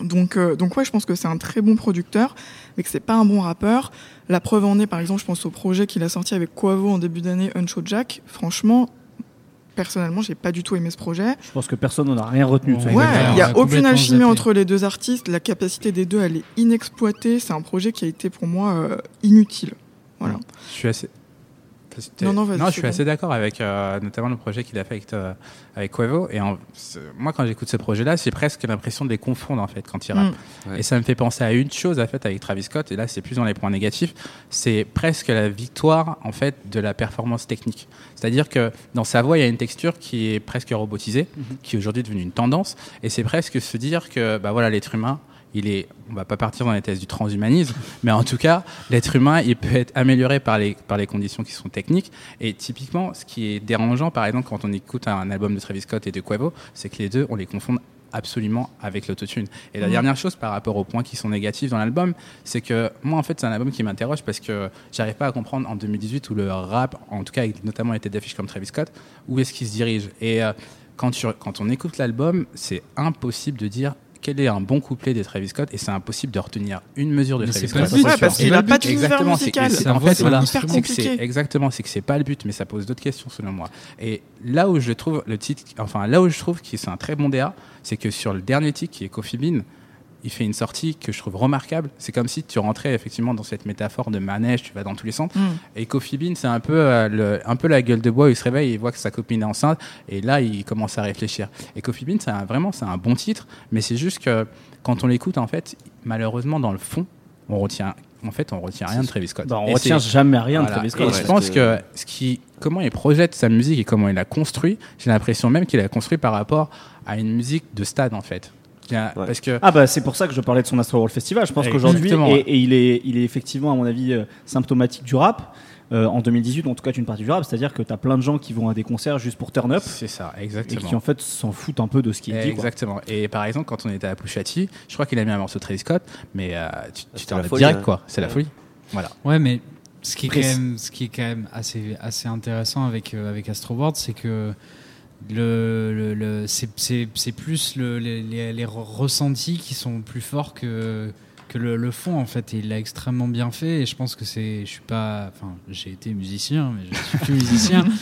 Donc, euh, donc ouais, je pense que c'est un très bon producteur, mais que c'est pas un bon rappeur. La preuve en est, par exemple, je pense au projet qu'il a sorti avec Quavo en début d'année, Unshot Jack. Franchement, personnellement, j'ai pas du tout aimé ce projet. Je pense que personne n'en a rien retenu. Ouais, Ouais, il y On a a aucune alchimie zappé. entre les deux artistes. La capacité des deux, elle est inexploitée. C'est un projet qui a été pour moi euh, inutile. Voilà. Je suis assez. Non, non, vas-y, je suis assez d'accord avec euh, notamment le projet qu'il a fait avec, euh, avec Quavo. Et en- moi, quand j'écoute ce projet-là, j'ai presque l'impression de les confondre en fait quand ils rappent. Mm. Ouais. Et ça me fait penser à une chose en fait avec Travis Scott. Et là, c'est plus dans les points négatifs. C'est presque la victoire en fait de la performance technique. C'est-à-dire que dans sa voix, il y a une texture qui est presque robotisée, qui est aujourd'hui devenue une tendance. Et c'est presque se dire que bah voilà, l'être humain. Il est, on va pas partir dans les thèses du transhumanisme, mais en tout cas, l'être humain, il peut être amélioré par les, par les conditions qui sont techniques. Et typiquement, ce qui est dérangeant, par exemple, quand on écoute un album de Travis Scott et de Quavo, c'est que les deux, on les confond absolument avec l'autotune. Et la Mhm. dernière chose par rapport aux points qui sont négatifs dans l'album, c'est que moi, en fait, c'est un album qui m'interroge parce que j'arrive pas à comprendre en 2018 où le rap, en tout cas, avec notamment les têtes d'affiche comme Travis Scott, où est-ce qu'il se dirige. Et euh, quand, tu, quand on écoute l'album, c'est impossible de dire quel est un bon couplet de Travis Scott et c'est impossible de retenir une mesure de Mais Travis c'est pas Scott. le but. Ouais, parce C'est qu'il pas a le pas but. d'univers Exactement, c'est c'est- en fait, c'est voilà, c'est c'est exactement, c'est que c'est pas le but, mais ça pose d'autres questions selon moi. Et là où je trouve le titre, enfin là où je trouve que c'est un très bon DA, c'est que sur le dernier titre qui est Coffee Bean, il fait une sortie que je trouve remarquable. C'est comme si tu rentrais effectivement dans cette métaphore de manège, tu vas dans tous les sens. Mm. Et Coffee Bean, c'est un peu euh, le, un peu la gueule de bois. où Il se réveille, il voit que sa copine est enceinte, et là il commence à réfléchir. Et Coffee Bean, c'est vraiment c'est un bon titre, mais c'est juste que quand on l'écoute en fait, malheureusement dans le fond, on retient en fait, on retient rien de Travis Scott. Bah, on Et retient jamais rien voilà. de Travis Et Scott. je pense que ce qui, comment il projette sa musique et comment il la construit, j'ai l'impression même qu'il a construit par rapport à une musique de stade en fait. Bien, Ouais. Parce que Ah bah c'est pour ça que je parlais de son Astro World Festival. Je pense qu'aujourd'hui, et, et il, est, il est effectivement à mon avis euh, symptomatique du rap. Euh, en 2018, en tout cas, une partie du rap, c'est-à-dire que tu as plein de gens qui vont à des concerts juste pour turn up c'est ça, et exactement. qui en fait s'en foutent un peu de ce qu'il dit. quoi. Exactement. Et par exemple, quand on était à Pouchati, je crois qu'il a mis un morceau de Travis Scott, mais euh, tu, t'en vas folie, direct hein. quoi. C'est la folie. Voilà. Ouais, mais ce qui est quand même, ce qui est quand même assez, assez intéressant avec, euh, avec Astroboard, c'est que le, le, le- c'est, plus le, les, ressentis qui sont plus forts que, que le, le fond en fait. Et il l'a extrêmement bien fait. Et je pense que c'est, je suis pas, enfin, j'ai été musicien, mais je suis plus musicien.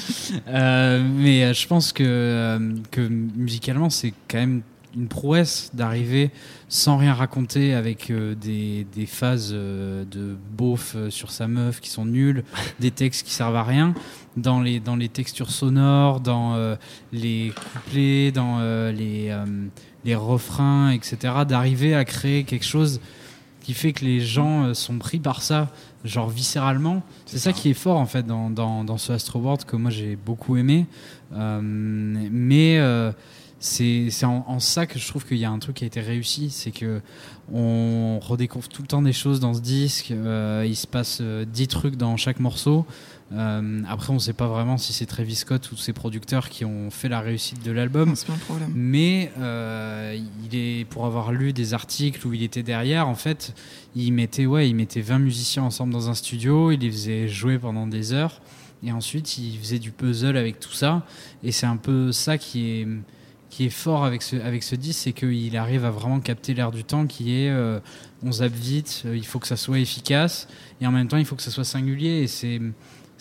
Euh, mais euh, je pense que, euh, que musicalement, c'est quand même une prouesse d'arriver sans rien raconter avec euh, des, des phases euh, de beauf euh, sur sa meuf qui sont nulles, des textes qui servent à rien, dans les, dans les textures sonores, dans euh, les couplets, dans les, les refrains, etc. D'arriver à créer quelque chose qui fait que les gens sont pris par ça, genre viscéralement. C'est ça qui est fort en fait dans, dans, dans ce Astro World que moi j'ai beaucoup aimé. Mais c'est en, en ça que je trouve qu'il y a un truc qui a été réussi, c'est que on redécouvre tout le temps des choses dans ce disque. euh, il se passe euh, 10 trucs dans chaque morceau. Euh, après, on ne sait pas vraiment si c'est Travis Scott ou ses producteurs qui ont fait la réussite de l'album. Mais euh, il est pour avoir lu des articles où il était derrière, en fait, il mettait ouais, il mettait 20 musiciens ensemble dans un studio, il les faisait jouer pendant des heures et ensuite il faisait du puzzle avec tout ça et c'est un peu ça qui est qui est fort avec ce avec ce disque, c'est qu'il arrive à vraiment capter l'air du temps qui est euh, on zappe vite, euh, il faut que ça soit efficace et en même temps il faut que ça soit singulier et c'est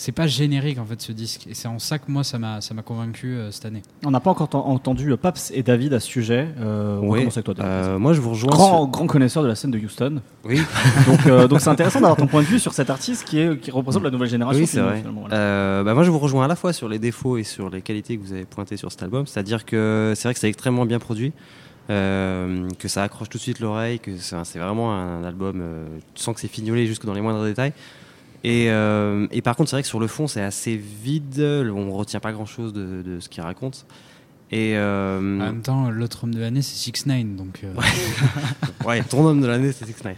c'est pas générique en fait ce disque et c'est en ça que moi ça m'a ça m'a convaincu euh, cette année. On n'a pas encore ent- entendu euh, Paps et David à ce sujet. Euh, Oui. avec toi. David. Euh, moi, je vous rejoins. grand, grand connaisseur de la scène de Houston. Oui, Donc euh, donc c'est intéressant d'avoir ton point de vue sur cet artiste qui, est, qui représente la nouvelle génération. oui c'est vrai. voilà. Euh, bah, moi, je vous rejoins à la fois sur les défauts et sur les qualités que vous avez pointées sur cet album. C'est-à-dire que c'est vrai que c'est extrêmement bien produit, euh, que ça accroche tout de suite l'oreille, que c'est vraiment un album. euh, tu sens que c'est fignolé jusque dans les moindres détails. Et, euh, et par contre, c'est vrai que sur le fond, c'est assez vide. On retient pas grand-chose de, de ce qu'il raconte. Et euh, En même temps, l'autre homme de l'année c'est 6 9 donc euh, Ouais, ton homme de l'année, c'est Six Nine.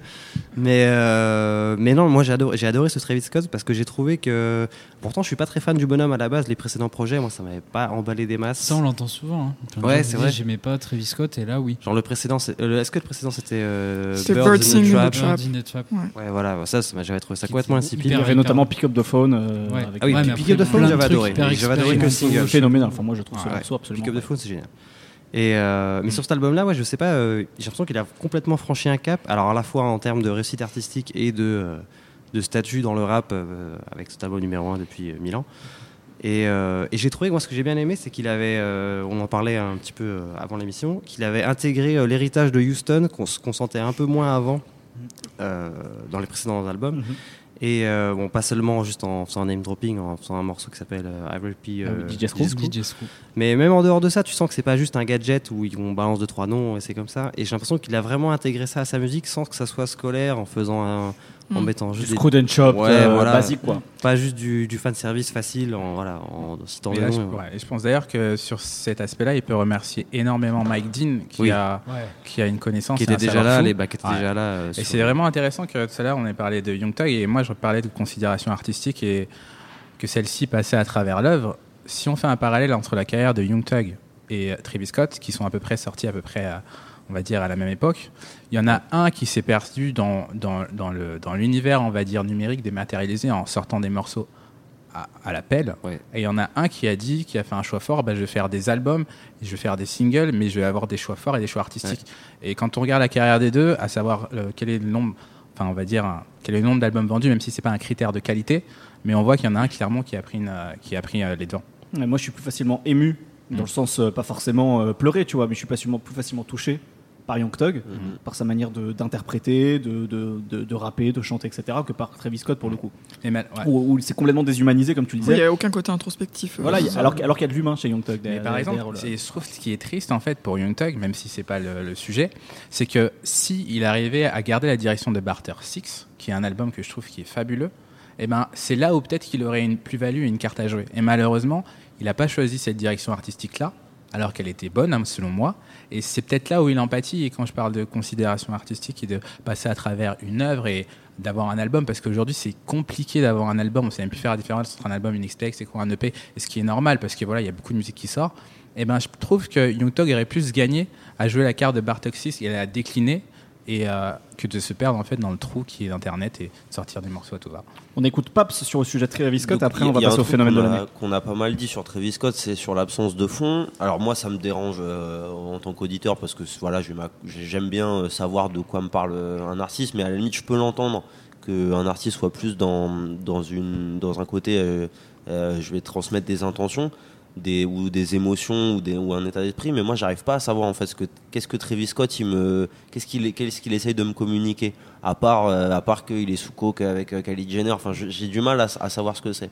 mais, euh, mais non, moi j'ai adoré, j'ai adoré ce Travis Scott parce que j'ai trouvé que. Pourtant, je suis pas très fan du bonhomme à la base. Les précédents projets, moi, ça m'avait pas emballé des masses. Ça, on l'entend souvent. Hein. Ouais, c'est vrai. J'aimais pas Travis Scott et là, oui. Genre le précédent, euh, est-ce que le précédent c'était euh, C'était Birds Birds in in the Trap? Trap. Bird in the Trap. Ouais, voilà, ça, ça j'avais trouvé ça complètement insipide. Il y avait notamment Pick Up the Phone. euh, Ouais. avec Ah oui, Ouais, Pick Up the Phone, j'avais adoré. J'avais adoré que single. phénoménal. Enfin moi je trouve ce Absolument. Pick Up the Phone, c'est génial. Et euh, mais sur cet album-là, ouais, je sais pas, euh, j'ai l'impression qu'il a complètement franchi un cap. Alors à la fois en termes de réussite artistique et de, euh, de statut dans le rap avec cet album numéro 1 depuis 1000 ans. Et, et j'ai trouvé que moi ce que j'ai bien aimé, c'est qu'il avait, on en parlait un petit peu avant l'émission, qu'il avait intégré l'héritage de Houston qu'on sentait un peu moins avant euh, dans les précédents albums. Mhm. Et euh, bon, pas seulement juste en faisant un name dropping, en faisant un morceau qui s'appelle euh, I Ah oui, euh, DJ. Mais même en dehors de ça, tu sens que c'est pas juste un gadget où on balance deux trois noms et c'est comme ça. Et j'ai l'impression qu'il a vraiment intégré ça à sa musique sans que ça soit scolaire, en faisant un, en Mm. mettant Du juste des- Screwed and Chop, Ouais, euh, voilà. basique quoi. pas juste du, du fan service facile en voilà en citant des là, je, ouais, et je pense d'ailleurs que sur cet aspect-là, il peut remercier énormément Mike Dean qui, Oui. a, Ouais. qui a une connaissance. Qui était déjà là, fou. les bacs étaient Ouais. déjà là. euh, Et sur- c'est vraiment intéressant que tout à l'heure on ait parlé de Young Thug et moi je parlais de considération artistique et que celle-ci passait à travers l'œuvre. Si on fait un parallèle entre la carrière de Young Thug et Travis Scott, qui sont à peu près sortis à peu près, à, on va dire, à la même époque, il y en a un qui s'est perdu dans, dans, dans le- dans l'univers, on va dire, numérique dématérialisé en sortant des morceaux à, à l'appel. Ouais. Et il y en a un qui a dit, qui a fait un choix fort, bah, je vais faire des albums, je vais faire des singles, mais je vais avoir des choix forts et des choix artistiques. Et quand on regarde la carrière des deux, à savoir euh, quel est le nombre, enfin on va dire un- quel est le nombre d'albums vendus, même si c'est pas un critère de qualité, mais on voit qu'il y en a un clairement qui a pris, une, euh, qui a pris euh, les devants. Et moi, je suis plus facilement ému, dans Mm. le sens euh, pas forcément euh, pleurer, tu vois, mais je suis facilement, plus facilement touché par Young Thug, mhm. par sa manière d'interpréter, de, de, de, rapper, de chanter, etc., que par Travis Scott pour le coup. Et Où, c'est complètement déshumanisé, comme tu le disais. Il n'y a aucun côté introspectif. Voilà, alors, alors qu'il y a de l'humain chez Young Thug. par exemple, je trouve ce qui est triste en fait pour Young Thug, même si c'est pas le, sujet, c'est que si il arrivait à garder la direction de Barter Six, qui est un album que je trouve qui est fabuleux, eh ben, c'est là où peut-être qu'il aurait une plus-value, une carte à jouer. Et malheureusement, il n'a pas choisi cette direction artistique-là, alors qu'elle était bonne, hein, selon moi. Et c'est peut-être là où il empathie. Et quand je parle de considération artistique et de passer à travers une œuvre et d'avoir un album, parce qu'aujourd'hui c'est compliqué d'avoir un album, on sait même plus faire la différence entre un album, une XP, c'est quoi un EP, et ce qui est normal, parce que voilà, il y a beaucoup de musique qui sort. Et eh ben, je trouve que Young Tog aurait plus gagné à jouer la carte de Bartoxis et à la décliner et euh, que de se perdre en fait dans le trou qui est Internet et sortir des morceaux à tout va. On écoute Paps sur le sujet de Travis Scott, après on va passer au phénomène de l'année. Qu'on a pas mal dit sur Travis Scott, c'est sur l'absence de fond. Alors moi ça me dérange euh, en tant qu'auditeur parce que voilà, j'aime bien euh, savoir de quoi me parle un artiste, mais à la limite je peux l'entendre qu'un artiste soit plus dans, dans, une, dans un côté je vais transmettre des intentions des, ou des émotions ou, un état d'esprit, mais moi j'arrive pas à savoir en fait ce que, qu'est-ce que Travis Scott il me, qu'est-ce qu'il, qu'est-ce qu'il essaye de me communiquer, à part, euh, à part qu'il est sous coke avec euh, Kylie Jenner. Enfin, j'ai du mal à, savoir ce que c'est.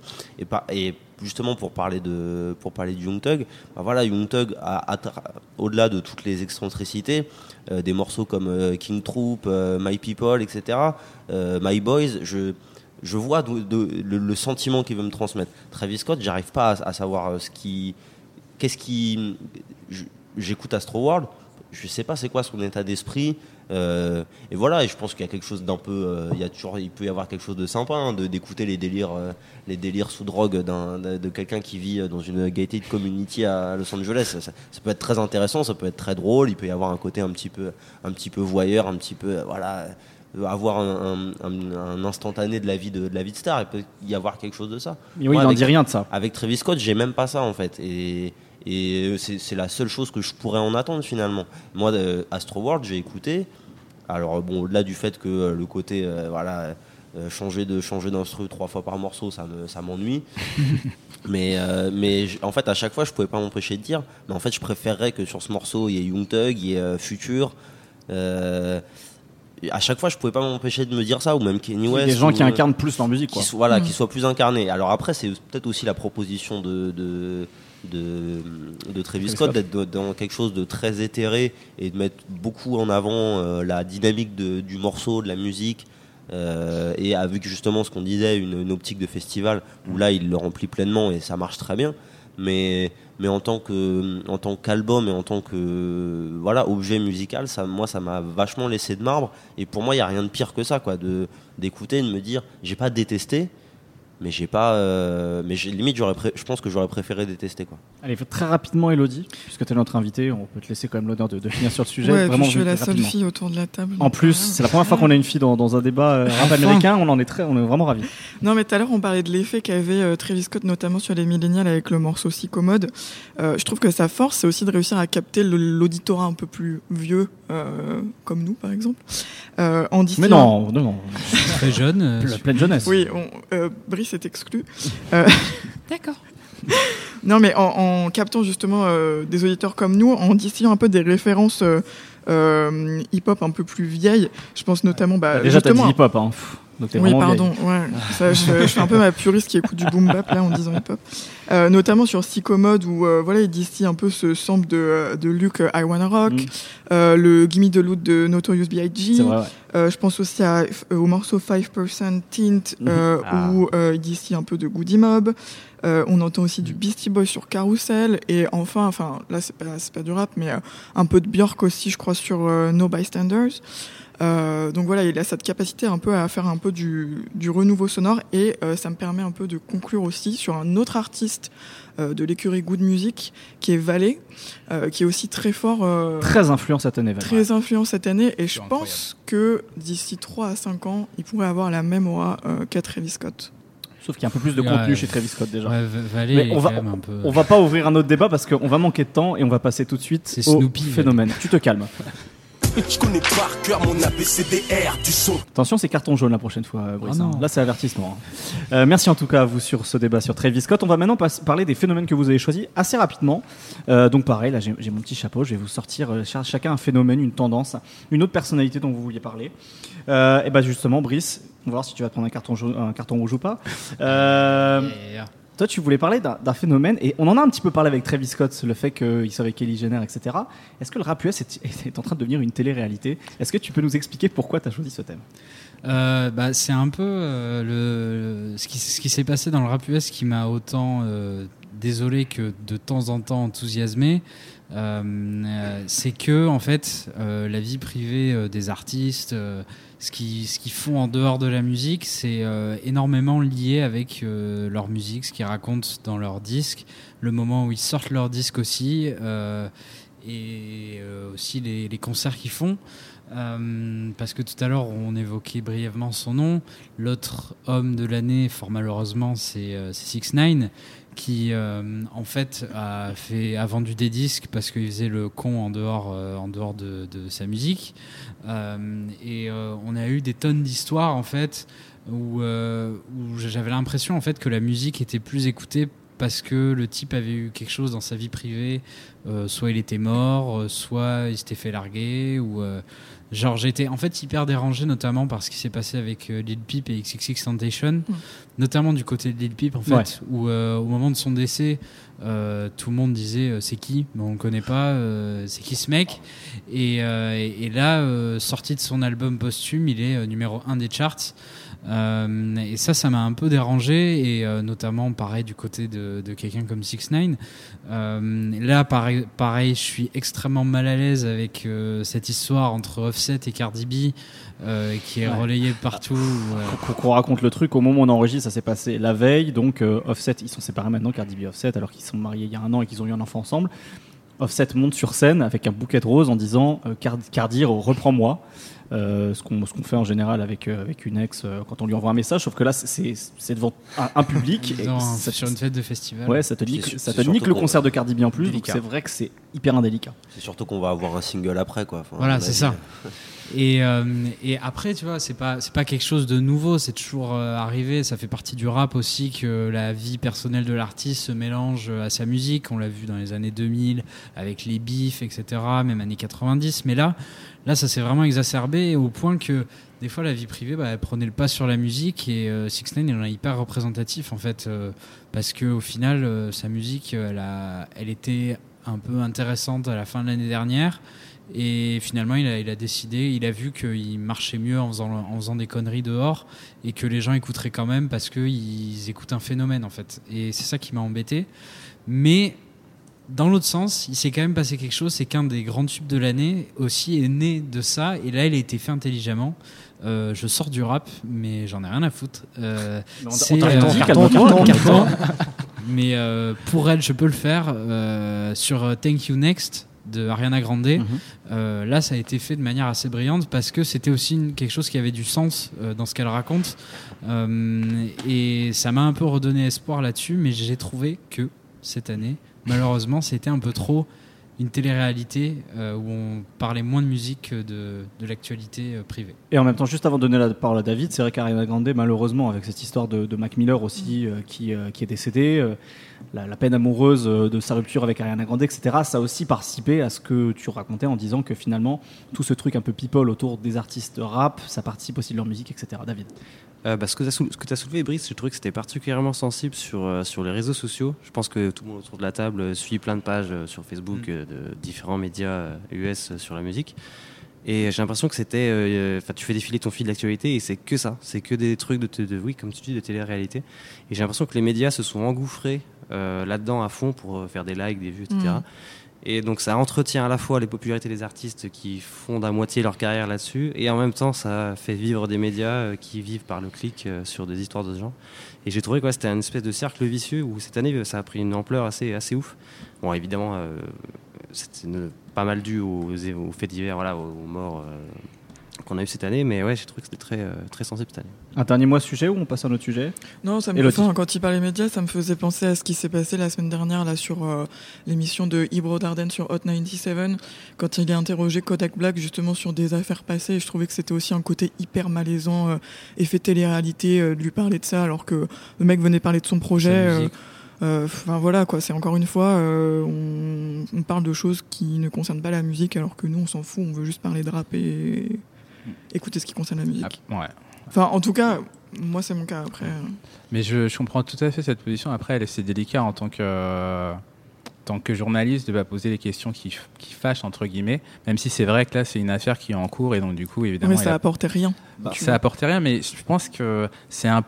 Et, justement pour parler de, pour parler de Young Thug, bah voilà, Young Thug au-delà de toutes les excentricités, euh, des morceaux comme King Troop, My People, etc., My Boys, je je vois le, sentiment qu'il veut me transmettre. Travis Scott, j'arrive pas à, savoir euh, ce qui, qu'est-ce qui, j'écoute Astro World, je sais pas c'est quoi son état d'esprit. Euh, et voilà, et je pense qu'il y a quelque chose d'un peu, euh, il peut y avoir quelque chose de sympa, hein, d'écouter les délires, les délires sous drogue de quelqu'un qui vit dans une gated community à Los Angeles. Ça, peut être très intéressant, ça peut être très drôle. Il peut y avoir un côté un petit peu, un petit peu voyeur, un petit peu, voilà avoir un, instantané de la vie de, la vie de star. Il peut y avoir quelque chose de ça. Mais oui, il n'en dit rien de ça. Avec Travis Scott, j'ai même pas ça en fait. Et, et c'est la seule chose que je pourrais en attendre finalement. Moi, Astro World, j'ai écouté. Alors bon, au-delà du fait que euh, le côté, euh, voilà, euh, changer de changer d'instru trois fois par morceau, ça me, ça m'ennuie. mais mais en fait, à chaque fois, je pouvais pas m'empêcher de dire, mais en fait, je préférerais que sur ce morceau, il y ait Young Thug, il y ait Future à chaque fois, je pouvais pas m'empêcher de me dire ça, ou même Kenny West. Des gens qui incarnent plus leur musique, quoi. Qui, voilà, qui mm. soient plus incarnés. Alors après, c'est peut-être aussi la proposition de, de, de, de Travis Scott d'être dans quelque chose de très éthéré et de mettre beaucoup en avant euh, la dynamique de, du morceau, de la musique. Euh, et avec justement ce qu'on disait, une, une, optique de festival où là il le remplit pleinement et ça marche très bien. Mais mais en tant que en tant qu'album et en tant que voilà objet musical ça moi ça m'a vachement laissé de marbre. Et pour moi il y a rien de pire que ça quoi d'écouter de me dire j'ai pas détesté mais j'ai pas euh, mais limite j'aurais je pense que j'aurais préféré détester quoi. Allez très rapidement Elodie puisque tu es notre invité on peut te laisser quand même l'honneur de, finir sur le sujet. Ouais, vraiment je suis la seule fille autour de la table en plus c'est la première fois qu'on a une fille dans, dans un débat euh, rap américain on en est très on est vraiment ravis. Non mais tout à l'heure on parlait de l'effet qu'avait euh, Travis Scott notamment sur les millénials avec le morceau psychomode euh, je trouve que sa force c'est aussi de réussir à capter l'auditorat un peu plus vieux comme nous par exemple. En disant mais non non, non. très jeune pleine jeunesse. Oui on, Brice est exclu. Euh, D'accord. non, mais en, captant justement euh, des auditeurs comme nous, en distillant un peu des références euh, hip-hop un peu plus vieilles, je pense notamment. Bah, Déjà, t'as dit hip-hop, hein oui, pardon. Ouais. Ça, je, suis un peu ma puriste qui écoute du boom bap là en disant hip hop. Euh, notamment sur Psychomode où euh, voilà il distille un peu ce sample de, euh, de Luke I Wanna Rock, mm. euh, le Gimme the Loot de Notorious B.I.G. Ouais. Euh, je pense aussi à, au morceau 5% Tint mm. ah. où il distille un peu de Goody Mob. on entend aussi du Beastie Boy sur Carousel et enfin, enfin là c'est pas, pas du rap mais un peu de Björk aussi je crois sur No Bystanders. Euh, donc voilà, il a cette capacité un peu à faire un peu du, du renouveau sonore et euh, ça me permet un peu de conclure aussi sur un autre artiste euh, de l'écurie Good Music qui est Valet, euh, qui est aussi très fort. Euh, très influent cette année. Très influent cette année et je pense que d'ici 3 à 5 ans, il pourrait avoir la même aura qu'à Travis Scott. Sauf qu'il y a un peu plus de contenu chez Travis Scott déjà. Mais on va, on va pas ouvrir un autre débat parce qu'on va manquer de temps et on va passer tout de suite au phénomène. Tu te calmes. Je connais par cœur mon ABCDR du son. Attention, c'est carton jaune la prochaine fois, Brice. Hein. Là, c'est avertissement. Hein. Euh, merci en tout cas à vous sur ce débat sur Travis Scott. On va maintenant parler des phénomènes que vous avez choisis assez rapidement. Euh, donc, pareil, là, j'ai mon petit chapeau. Je vais vous sortir euh, chacun un phénomène, une tendance, une autre personnalité dont vous vouliez parler. et bah, justement, Brice, on va voir si tu vas te prendre un carton, jaune, un carton rouge ou pas. Toi, tu voulais parler d'un phénomène, et on en a un petit peu parlé avec Travis Scott, le fait qu'il soit avec Kelly Jenner, etc. Est-ce que le rap US est, en train de devenir une télé-réalité? Est-ce que tu peux nous expliquer pourquoi tu as choisi ce thème? Euh, bah, C'est un peu euh, le, ce qui, ce qui s'est passé dans le rap US qui m'a autant euh, désolé que de temps en temps enthousiasmé. c'est que en fait la vie privée des artistes ce qu'ils font en dehors de la musique, c'est euh, énormément lié avec euh, leur musique, ce qu'ils racontent dans leurs disques, le moment où ils sortent leurs disques aussi, euh, et aussi les, les concerts qu'ils font. parce que tout à l'heure, on évoquait brièvement son nom. L'autre homme de l'année, fort malheureusement, c'est 6 9 qui en fait a fait a vendu des disques parce qu'il faisait le con en dehors en dehors de, de sa musique. Euh, et euh, on a eu des tonnes d'histoires en fait où, euh, où j'avais l'impression en fait que la musique était plus écoutée parce que le type avait eu quelque chose dans sa vie privée, soit il était mort, soit il s'était fait larguer, genre j'étais en fait hyper dérangé notamment par ce qui s'est passé avec Lil Peep et XXX Temptation, mm. notamment du côté de Lil Peep en fait, où au moment de son décès, euh, tout le monde disait euh, c'est qui? Mais on ne connaît pas euh, c'est qui ce mec? Et, et là sorti de son album posthume il est numéro 1 des charts et ça ça m'a un peu dérangé et notamment pareil du côté de, de quelqu'un comme 6 9 là pareil, pareil je suis extrêmement mal à l'aise avec cette histoire entre Offset et Cardi B euh, qui est relayé partout. Qu'on raconte le truc, au moment où on enregistre, ça s'est passé la veille, donc euh, Offset, ils sont séparés maintenant, Cardi B et Offset, alors qu'ils sont mariés il y a un an et qu'ils ont eu un enfant ensemble. Offset monte sur scène avec un bouquet de roses en disant euh, Cardi, reprends-moi. Ce qu'on fait en général avec, avec une ex quand on lui envoie un message, sauf que là c'est devant un, public. et sur une fête de festival. Ouais, ça te nique, ça te nique le concert de Cardi B en plus, donc c'est vrai que c'est hyper indélicat. C'est surtout qu'on va avoir un single après quoi. voilà, c'est ça. Et, euh, et, après, tu vois, c'est pas c'est pas quelque chose de nouveau. C'est toujours euh, arrivé. Ça fait partie du rap aussi que la vie personnelle de l'artiste se mélange à sa musique. On l'a vu dans les années 2000 avec les bifs, etc. Même années 90. Mais là, là, ça s'est vraiment exacerbé au point que des fois la vie privée, bah, elle prenait le pas sur la musique. Et euh, Six Nine, en est hyper représentatif en fait, parce que au final, sa musique, elle a, était un peu intéressante à la fin de l'année dernière. Et finalement, il a, il a, décidé, il a vu qu'il marchait mieux en faisant, en faisant, des conneries dehors et que les gens écouteraient quand même parce qu'ils écoutent un phénomène en fait. Et c'est ça qui m'a embêté. Mais dans l'autre sens, il s'est quand même passé quelque chose, c'est qu'un des grands tubes de l'année aussi est né de ça. Et là, il a été fait intelligemment. Euh, je sors du rap, mais j'en ai rien à foutre. Euh, c'est carton, carton, carton, mais euh, pour elle, je peux le faire euh, sur Thank You Next de Ariana Grande. Mhm. Euh, là, ça a été fait de manière assez brillante parce que c'était aussi quelque chose qui avait du sens euh, dans ce qu'elle raconte. Euh, et ça m'a un peu redonné espoir là-dessus, mais j'ai trouvé que cette année, malheureusement, c'était un peu trop une télé-réalité où on parlait moins de musique que de, de l'actualité privée. Et en même temps, juste avant de donner la parole à David, c'est vrai qu'Ariana Grande, malheureusement, avec cette histoire de, Mac Miller aussi, qui, qui, est décédé, la, peine amoureuse euh, de sa rupture avec Ariana Grande, etc. Ça a aussi participé à ce que tu racontais en disant que finalement, tout ce truc un peu people autour des artistes rap, ça participe aussi de leur musique, etc. David euh, bah, ce que tu as, soulevé, Brice, je trouve que c'était particulièrement sensible sur, euh, sur les réseaux sociaux. Je pense que tout le monde autour de la table suit plein de pages sur Facebook mm. De différents médias US sur la musique. Et j'ai l'impression que c'était. Enfin, tu fais défiler ton fil d'actualité et c'est que ça. C'est que des trucs de, de, oui, comme tu dis, de télé-réalité. Et j'ai l'impression que les médias se sont engouffrés euh, là-dedans à fond pour euh, faire des likes, des vues, etc. Mm. Et donc ça entretient à la fois les popularités des artistes qui fondent à moitié leur carrière là-dessus, et en même temps ça fait vivre des médias euh, qui vivent par le clic sur des histoires de gens. Et j'ai trouvé que c'était un espèce de cercle vicieux où cette année ça a pris une ampleur assez, assez ouf. Bon évidemment c'était pas mal dû aux, faits divers, voilà, aux, morts qu'on a eu cette année. Mais ouais, j'ai trouvé que c'était très, euh, très sensible cette année. Un dernier mot sujet ou on passe à un autre sujet Non, ça me enfin, quand il parlait médias, ça me faisait penser à ce qui s'est passé la semaine dernière là sur euh, l'émission de Ibro Darden sur Hot 97 quand il a interrogé Kodak Black justement sur des affaires passées. je trouvais que c'était aussi un côté hyper malaisant, euh, effet télé-réalité, de lui parler de ça alors que le mec venait parler de son projet. Euh, enfin voilà quoi, c'est encore une fois, euh, on, parle de choses qui ne concernent pas la musique alors que nous on s'en fout, on veut juste parler de rap et écouter ce qui concerne la musique. Ah, ouais. Enfin en tout cas, moi c'est mon cas après. Euh. Mais je, comprends tout à fait cette position. Après, c'est délicat en tant que tant que journaliste de pas poser les questions qui, qui fâchent entre guillemets, même si c'est vrai que là c'est une affaire qui est en cours et donc du coup évidemment. Mais ça apportait rien. Bah, ça apportait rien, mais je pense que c'est un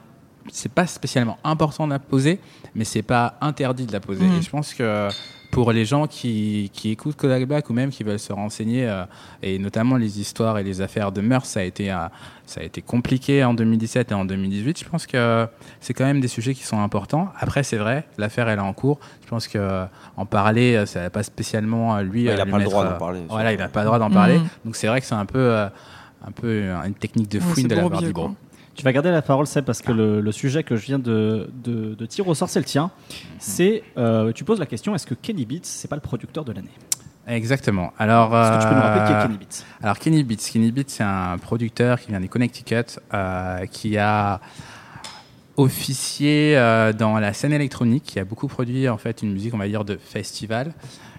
c'est pas spécialement important de la poser, mais c'est pas interdit de la poser. Mm. Et je pense que pour les gens qui, qui écoutent Kodak Black ou même qui veulent se renseigner, euh, et notamment les histoires et les affaires de mœurs, ça a été, euh, ça a été compliqué en 2017 et en 2018. Je pense que c'est quand même des sujets qui sont importants. Après, c'est vrai, l'affaire elle est en cours. Je pense que en parler, euh, ça n'a pas spécialement lui. il n'a pas le droit d'en parler. Voilà, il n'a pas le droit d'en parler. Donc c'est vrai que c'est un peu, un peu une technique de fouine de la part du groupe. Tu vas garder la parole, Seb, parce que le, sujet que je viens de, de, tirer au sort, c'est le tien. C'est, euh, tu poses la question, est-ce que Kenny Beats, c'est pas le producteur de l'année? Exactement. Alors, est-ce que tu peux nous rappeler qui est euh, Kenny Beats? Alors, Kenny Beats, Kenny Beats, c'est un producteur qui vient du Connecticut, euh, qui a officié dans la scène électronique, qui a beaucoup produit en fait une musique, on va dire, de festival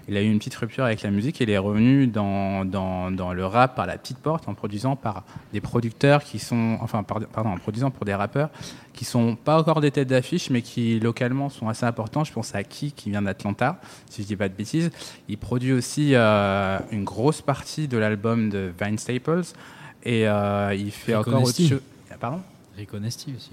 il a eu une petite rupture avec la musique et il est revenu dans, dans, dans, le rap par la petite porte en produisant par des producteurs qui sont, enfin, pardon, en produisant pour des rappeurs qui sont pas encore des têtes d'affiche mais qui localement sont assez importants. Je pense à Ki qui vient d'Atlanta, si je dis pas de bêtises. Il produit aussi euh, une grosse partie de l'album de Vine Staples et euh, il fait encore autre chose. Pardon? Rico aussi.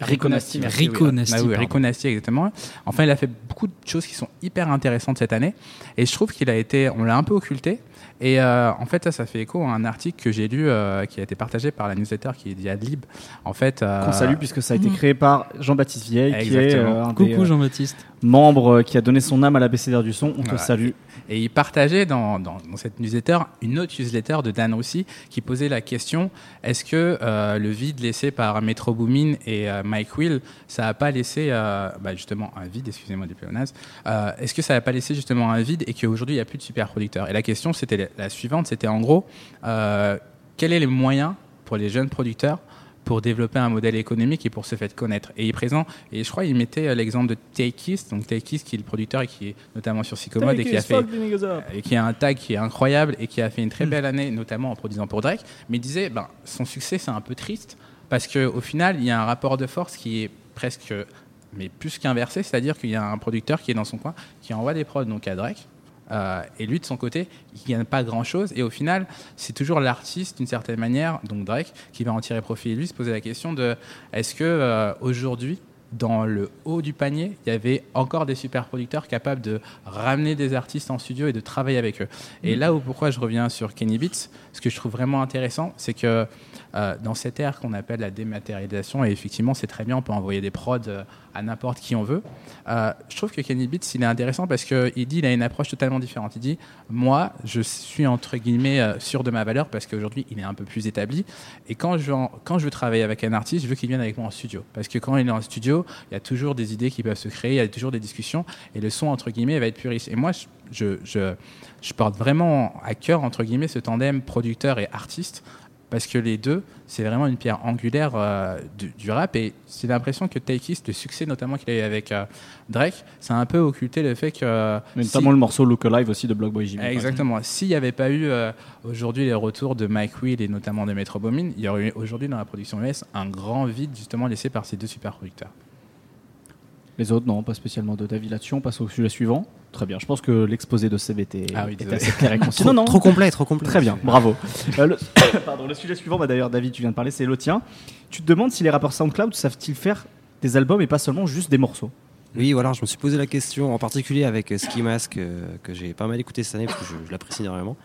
Rico Nasty, Rico Nasty, exactement. Enfin, il a fait beaucoup de choses qui sont hyper intéressantes cette année. Et je trouve qu'il a été, on l'a un peu occulté. Et euh, en fait, ça, ça fait écho à un article que j'ai lu euh, qui a été partagé par la newsletter qui est dit Adlib. En fait, euh... qu'on salue puisque ça a été créé par Jean-Baptiste Vieille, qui est euh, un Coucou Jean-Baptiste, membre qui a donné son âme à la BCDR du son. On te salue. Et il partageait dans, cette newsletter une autre newsletter de Dan Roussy qui posait la question est-ce que euh, le vide laissé par Metro Boomin et euh, Mike Will, ça n'a pas laissé euh, bah, justement un vide, excusez-moi des pléonasmes, est-ce que ça n'a pas laissé justement un vide et qu'aujourd'hui il n'y a plus de super producteurs Et la question c'était la suivante c'était en gros, quels sont les moyens pour les jeunes producteurs pour développer un modèle économique et pour se faire connaître. Et il présent, et je crois il mettait euh, l'exemple de Takeist, donc Takeist qui est le producteur et qui est notamment sur Sycomode et qui a fait et qui a un tag qui est incroyable et qui a fait une très hmm. belle année, notamment en produisant pour Drake. Mais il disait, ben, son succès c'est un peu triste parce qu'au final il y a un rapport de force qui est presque mais plus qu'inversé, c'est-à-dire qu'il y a un producteur qui est dans son coin, qui envoie des prods donc à Drake, euh, et lui, de son côté, il gagne pas grand-chose. Et au final, c'est toujours l'artiste, d'une certaine manière, donc Drake, qui va en tirer profit. Et lui se poser la question de est-ce que euh, aujourd'hui, dans le haut du panier, il y avait encore des super producteurs capables de ramener des artistes en studio et de travailler avec eux? Et là où pourquoi je reviens sur Kenny Beats, ce que je trouve vraiment intéressant, c'est que euh, dans cette ère qu'on appelle la dématérialisation, et effectivement c'est très bien, on peut envoyer des prods à n'importe qui on veut, euh, je trouve que Kenny Beats, il est intéressant parce qu'il dit, il a une approche totalement différente. Il dit, moi, je suis entre guillemets sûr de ma valeur parce qu'aujourd'hui, il est un peu plus établi. Et quand je, quand je veux travailler avec un artiste, je veux qu'il vienne avec moi en studio. Parce que quand il est en studio, il y a toujours des idées qui peuvent se créer, il y a toujours des discussions, et le son, entre guillemets, va être plus riche. Et moi, je, je, je porte vraiment à cœur, entre guillemets, ce tandem producteur et artiste parce que les deux, c'est vraiment une pierre angulaire euh, du, rap. Et c'est l'impression que Takeist, le succès notamment qu'il a eu avec euh, Drake, ça a un peu occulté le fait que. Mais notamment le morceau Look Alive aussi de Blockboy Jimmy. Exactement. S'il n'y avait pas eu euh, aujourd'hui les retours de Mike Will et notamment de Metro Boomin, il y aurait eu aujourd'hui dans la production US un grand vide justement laissé par ces deux super producteurs. Les autres, non, pas spécialement de David là-dessus. On passe au sujet suivant. Très bien. Je pense que l'exposé de CVT ah est assez clair et concis. trop, non, trop complet, trop complet. Très bien, bravo. Euh, le... Pardon, le sujet suivant, bah, d'ailleurs, David, tu viens de parler, c'est le tien. Tu te demandes si les rappeurs SoundCloud savent-ils faire des albums et pas seulement juste des morceaux? Oui, voilà, je me suis posé la question, en particulier avec Ski Mask, euh, que j'ai pas mal écouté cette année, parce que je, l'apprécie énormément.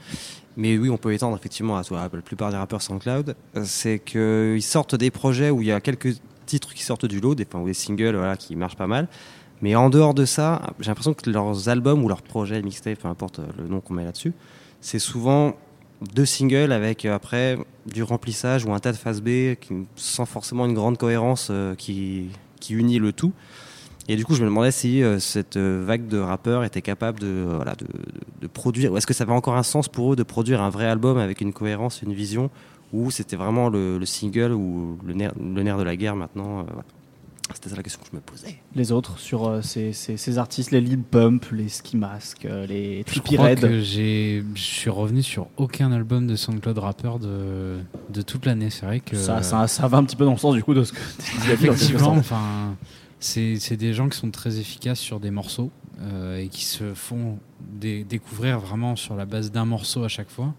Mais oui, on peut étendre effectivement à, à la plupart des rappeurs SoundCloud. Euh, c'est qu'ils sortent des projets où il y a quelques titres qui sortent du lot, des, ou des singles voilà, qui marchent pas mal. Mais en dehors de ça, j'ai l'impression que leurs albums ou leurs projets, mixtapes, peu importe le nom qu'on met là-dessus, c'est souvent deux singles avec après du remplissage ou un tas de phase B qui, sans forcément une grande cohérence qui, qui unit le tout. Et du coup, je me demandais si cette vague de rappeurs était capable de, voilà, de, de produire, ou est-ce que ça avait encore un sens pour eux de produire un vrai album avec une cohérence, une vision, ou c'était vraiment le, single ou le nerf, le nerf de la guerre maintenant voilà. C'était ça la question que je me posais. Les autres sur euh, ces, ces, artistes, les Lil Pump, les Ski Mask, euh, les Trippie Red. Je suis revenu sur aucun album de SoundCloud Rapper de, de toute l'année. C'est vrai que. Ça, ça, ça, va un petit peu dans le sens du coup de ce que tu dis. Effectivement, enfin, c'est des gens qui sont très efficaces sur des morceaux euh, et qui se font découvrir vraiment sur la base d'un morceau à chaque fois.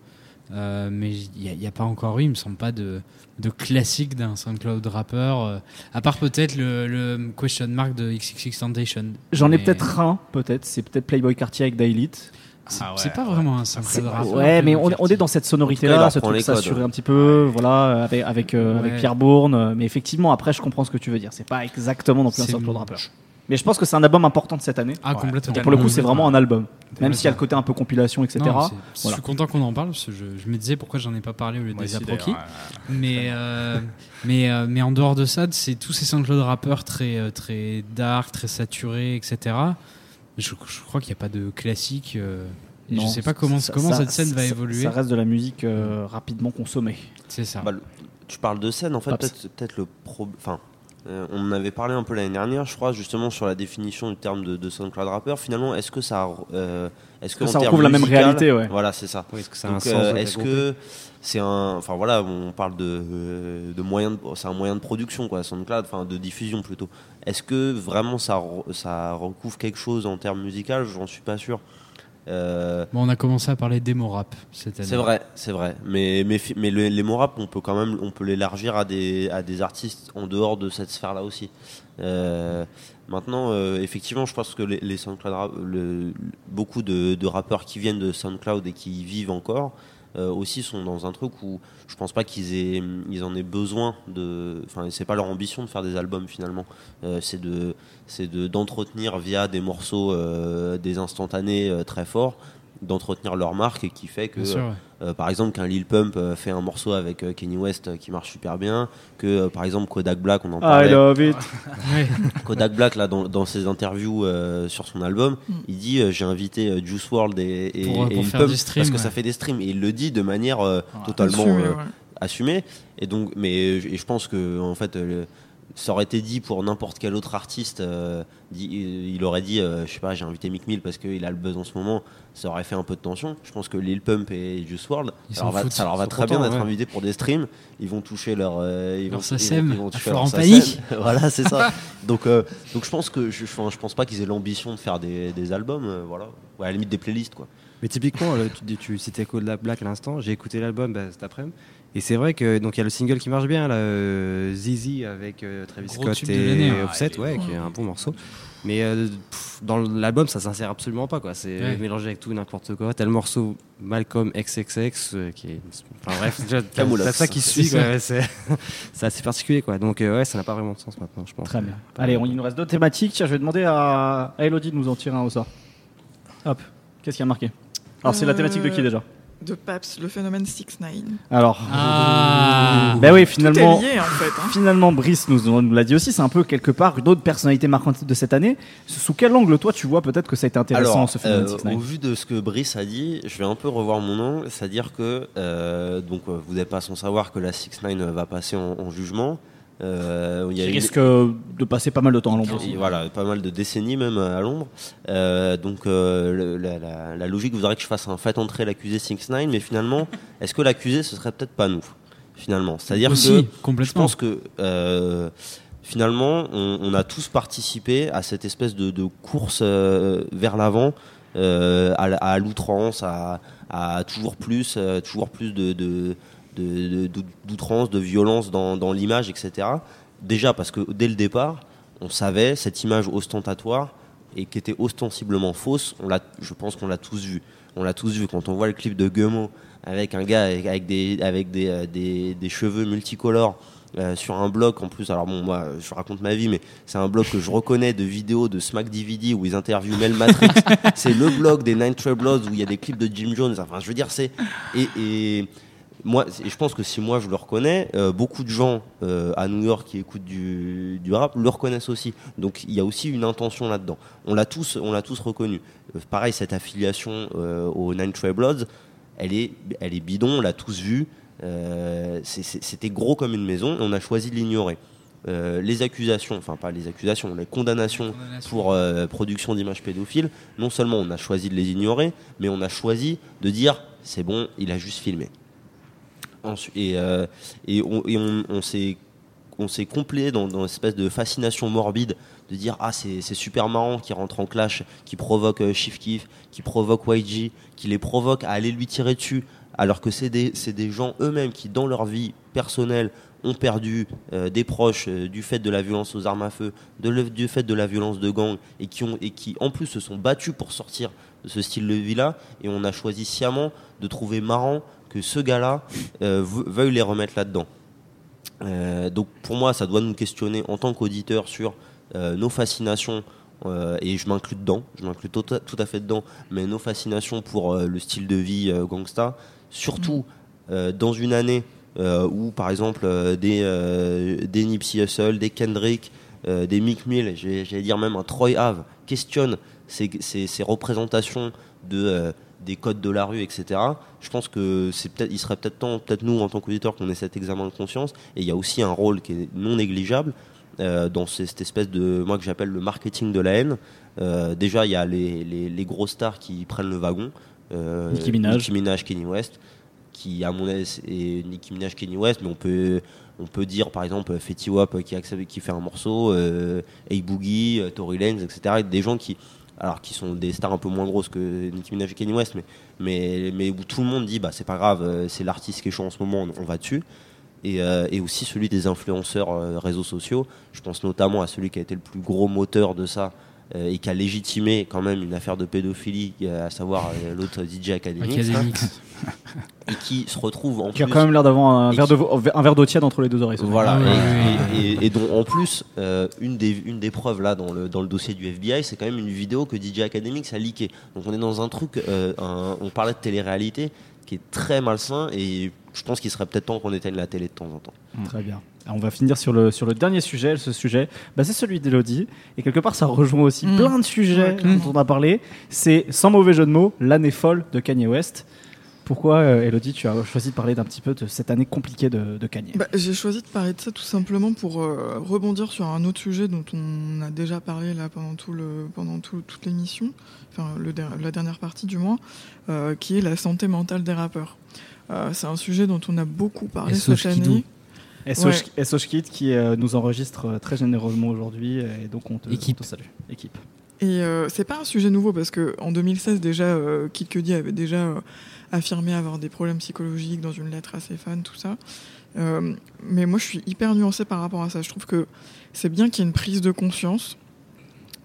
Euh, mais il n'y a, pas encore eu, il me semble pas de, de classique d'un SoundCloud rappeur, euh, à part peut-être le, question mark de XXX Foundation. J'en ai peut-être un, peut-être, c'est peut-être Playboy Cartier avec Daily. C'est ah pas vraiment un SoundCloud rappeur. Ouais, mais on, on, est dans cette sonorité-là, ce truc s'assurer un petit peu, voilà, avec, avec, euh, avec Pierre Bourne. Mais effectivement, après, je comprends ce que tu veux dire. C'est pas exactement non plus un SoundCloud rappeur. Mais je pense que c'est un album important de cette année. Ah, complètement. pour le coup, c'est vraiment un album. Même s'il y a le côté un peu compilation, etc. Je suis content qu'on en parle, parce que je, me disais pourquoi j'en ai pas parlé au lieu des Aproki. Mais, euh, mais, euh, mais en dehors de ça, c'est tous ces SoundCloud rappeurs très, euh, très dark, très saturés, etc. Je, je crois qu'il n'y a pas de classique. je ne sais pas comment, comment cette scène va évoluer. Ça reste de la musique rapidement consommée. C'est ça. Bah, tu parles de scène, en fait, peut-être le pro... enfin, euh, on en avait parlé un peu l'année dernière, je crois, justement sur la définition du terme de, de SoundCloud rapper. Finalement, est-ce que ça, euh, est-ce que, ça retrouve la même réalité ouais. Voilà, c'est ça. est-ce que un euh, Est-ce que c'est un, enfin voilà, on parle de, de moyen, c'est un moyen de production quoi, SoundCloud, enfin de diffusion plutôt. Est-ce que vraiment ça, ça recouvre quelque chose en termes musical? J'en suis pas sûr. Euh, bon, on a commencé à parler démo rap cette année. C'est vrai, c'est vrai. Mais, mais, mais les rap, on peut quand même on peut l'élargir à des, à des artistes en dehors de cette sphère-là aussi. Euh, maintenant, euh, effectivement, je pense que les, les SoundCloud, le, beaucoup de, de, rappeurs qui viennent de SoundCloud et qui vivent encore euh, aussi sont dans un truc où je pense pas qu'ils aient ils en aient besoin de enfin c'est pas leur ambition de faire des albums finalement. Euh, c'est de c'est de d'entretenir via des morceaux euh, des instantanés très forts d'entretenir leur marque et qui fait que euh, par exemple qu'un Lil Pump euh, fait un morceau avec euh, Kenny West qui marche super bien que par exemple Kodak Black on en parlait. I love it. Kodak Black là dans, dans ses interviews sur son album mm. il dit j'ai invité Juice World et, et, Lil Pump parce que ça fait des streams. Et il le dit de manière totalement assumée. Et donc mais et je pense que en fait ça aurait été dit pour n'importe quel autre artiste, euh, il aurait dit, euh, je sais pas, j'ai invité Mick Mill parce qu'il a le buzz en ce moment, ça aurait fait un peu de tension. Je pense que Lil Pump et Juice WRLD, ça leur va, ça leur va très bien d'être invités pour des streams. Ils vont toucher leur, euh, ils, vont, ils, vont, toucher leur panique. voilà, c'est ça. donc, donc je pense que je, je pense pas qu'ils aient l'ambition de faire des, des albums, voilà, à la limite des playlists quoi. Mais typiquement, tu, tu citais Code Black à l'instant, j'ai écouté l'album bah, cet après-midi. Et c'est vrai que donc il y a le single qui marche bien là, euh, Zizi avec euh, Travis Scott et hein. Offset, ouais, qui est un bon morceau. Mais euh, dans l'album, ça s'insère absolument pas quoi. C'est mélangé avec tout n'importe quoi. T'as le morceau Malcolm XXX qui est, enfin bref, t'as ça qui suit. C'est assez particulier quoi. Donc ouais, ça n'a pas vraiment de sens maintenant, je pense. Très bien. Allez, on, il nous reste d'autres thématiques. Tiens, je vais demander à, à Elodie de nous en tirer un au sort. Hop, qu'est-ce qui a marqué? Alors c'est la thématique de qui déjà? De Paps, le phénomène 6 9 Alors, ah. ben oui, finalement, hein. finalement, Brice nous, nous l'a dit aussi, c'est un peu quelque part une autre personnalité marquante de cette année. Sous quel angle, toi, tu vois peut-être que ça a été intéressant ce phénomène 6 9 Au vu de ce que Brice a dit, je vais un peu revoir mon angle, c'est-à-dire que euh, donc euh, vous n'êtes pas sans savoir que la 6 9 va passer en jugement. Euh, il y a risque de passer pas mal de temps à l'ombre. Voilà, pas mal de décennies même à l'ombre. Euh, donc euh, la, logique voudrait que je fasse un fait entrer l'accusé 6 9 mais finalement, est-ce que l'accusé ce serait peut-être pas nous Finalement, c'est-à-dire que je pense que euh, finalement, on, a tous participé à cette espèce de, course vers l'avant, à, l'outrance, à, toujours plus, toujours plus de d'outrance, de, violence dans, l'image, etc. Déjà parce que dès le départ, on savait cette image ostentatoire et qui était ostensiblement fausse, on l'a, je pense qu'on l'a tous vu. On l'a tous vu quand on voit le clip de Guemo avec un gars avec, des, avec des, euh, des, des, cheveux multicolores sur un blog en plus. Alors bon, moi, je raconte ma vie, mais c'est un blog que je reconnais de vidéos de Smack DVD où ils interviewent Mel Matrix. c'est le blog des Nine Trailbloods où il y a des clips de Jim Jones. Enfin, je veux dire, c'est et moi, je pense que si moi je le reconnais, euh, beaucoup de gens euh, à New York qui écoutent du, rap le reconnaissent aussi. Donc il y a aussi une intention là-dedans. On l'a tous, on l'a tous reconnu. Euh, pareil, cette affiliation aux Nine Trail Bloods, elle est, elle est bidon. On l'a tous vu. C'était gros comme une maison. Et on a choisi de l'ignorer. les accusations, enfin pas les accusations, les condamnations, pour production d'images pédophiles, non seulement on a choisi de les ignorer, mais on a choisi de dire c'est bon, il a juste filmé. Et, euh, on, s'est on dans, une espèce de fascination morbide de dire ah c'est super marrant qui rentre en clash, qui provoque euh, Chief Keef, qui provoque YG, qui les provoque à aller lui tirer dessus, alors que c'est des, gens eux-mêmes qui dans leur vie personnelle ont perdu euh, des proches du fait de la violence aux armes à feu, du fait de la violence de gang et qui, et qui en plus se sont battus pour sortir de ce style de vie-là. Et on a choisi sciemment de trouver marrant que ce gars-là euh, veuille les remettre là-dedans. Euh, donc pour moi, ça doit nous questionner en tant qu'auditeur sur euh, nos fascinations, et je m'inclus dedans, je m'inclus tout, à fait dedans, mais nos fascinations pour le style de vie gangsta, surtout dans une année où par exemple des, des Nipsey Hussle, des Kendrick, des Mick Mill, j'allais dire même un Troy Ave, questionnent ces, ces représentations de des codes de la rue, etc. Je pense que c'est peut-être, il serait peut-être temps, peut-être nous en tant qu'auditeurs, qu'on ait cet examen de conscience. Et il y a aussi un rôle qui est non négligeable euh, dans cette espèce de, moi que j'appelle le marketing de la haine. Euh, déjà, il y a les, les, gros stars qui prennent le wagon. Euh, Nicki Minaj. Nicki Minaj, Kenny West, qui à mon avis est Nicki Minaj, Kenny West, mais on peut on peut dire par exemple Fetty Wap qui, qui fait un morceau, euh, A-Boogie, Tory Lanez, etc. Des gens qui, alors qui sont des stars un peu moins grosses que Nicki Minaj et Kanye West, mais, mais, mais où tout le monde dit bah c'est pas grave, euh, c'est l'artiste qui est chaud en ce moment, on, va dessus. Et, euh, et, aussi celui des influenceurs euh, réseaux sociaux. Je pense notamment à celui qui a été le plus gros moteur de ça et qui a légitimé quand même une affaire de pédophilie, à savoir l'autre DJ Academics. et qui se retrouve en qui a quand même l'air d'avoir un, verre un verre d'eau tiède entre les deux oreilles. Voilà, et, dont en plus, euh, une, des, une des preuves là dans le, dans le dossier du FBI, c'est quand même une vidéo que DJ Academics a leaké. Donc on est dans un truc, euh, on parlait de télé-réalité qui est très malsain et je pense qu'il serait peut-être temps qu'on éteigne la télé de temps en temps. Très bien. On va finir sur le, sur le dernier sujet. Ce sujet, bah, c'est celui d'Elodie. Et quelque part, ça rejoint aussi mm. plein de sujets dont on a parlé. C'est, sans mauvais jeu de mots, l'année folle de Kanye West. Pourquoi, euh, Elodie, tu as choisi de parler d'un petit peu de cette année compliquée de, Kanye? Bah, J'ai choisi de parler de ça tout simplement pour euh, rebondir sur un autre sujet dont on a déjà parlé là pendant, tout le, pendant tout, toute l'émission, enfin le, la dernière partie du moins, euh, qui est la santé mentale des rappeurs. C'est un sujet dont on a beaucoup parlé cette année. SOS Kid qui nous enregistre très généreusement aujourd'hui et donc on te, Équipe. salue. Équipe. Et c'est pas un sujet nouveau parce que en 2016 déjà Kid Cudi avait déjà affirmé avoir des problèmes psychologiques dans une lettre à ses fans, tout ça. Euh, mais moi, je suis hyper nuancée par rapport à ça. Je trouve que c'est bien qu'il y ait une prise de conscience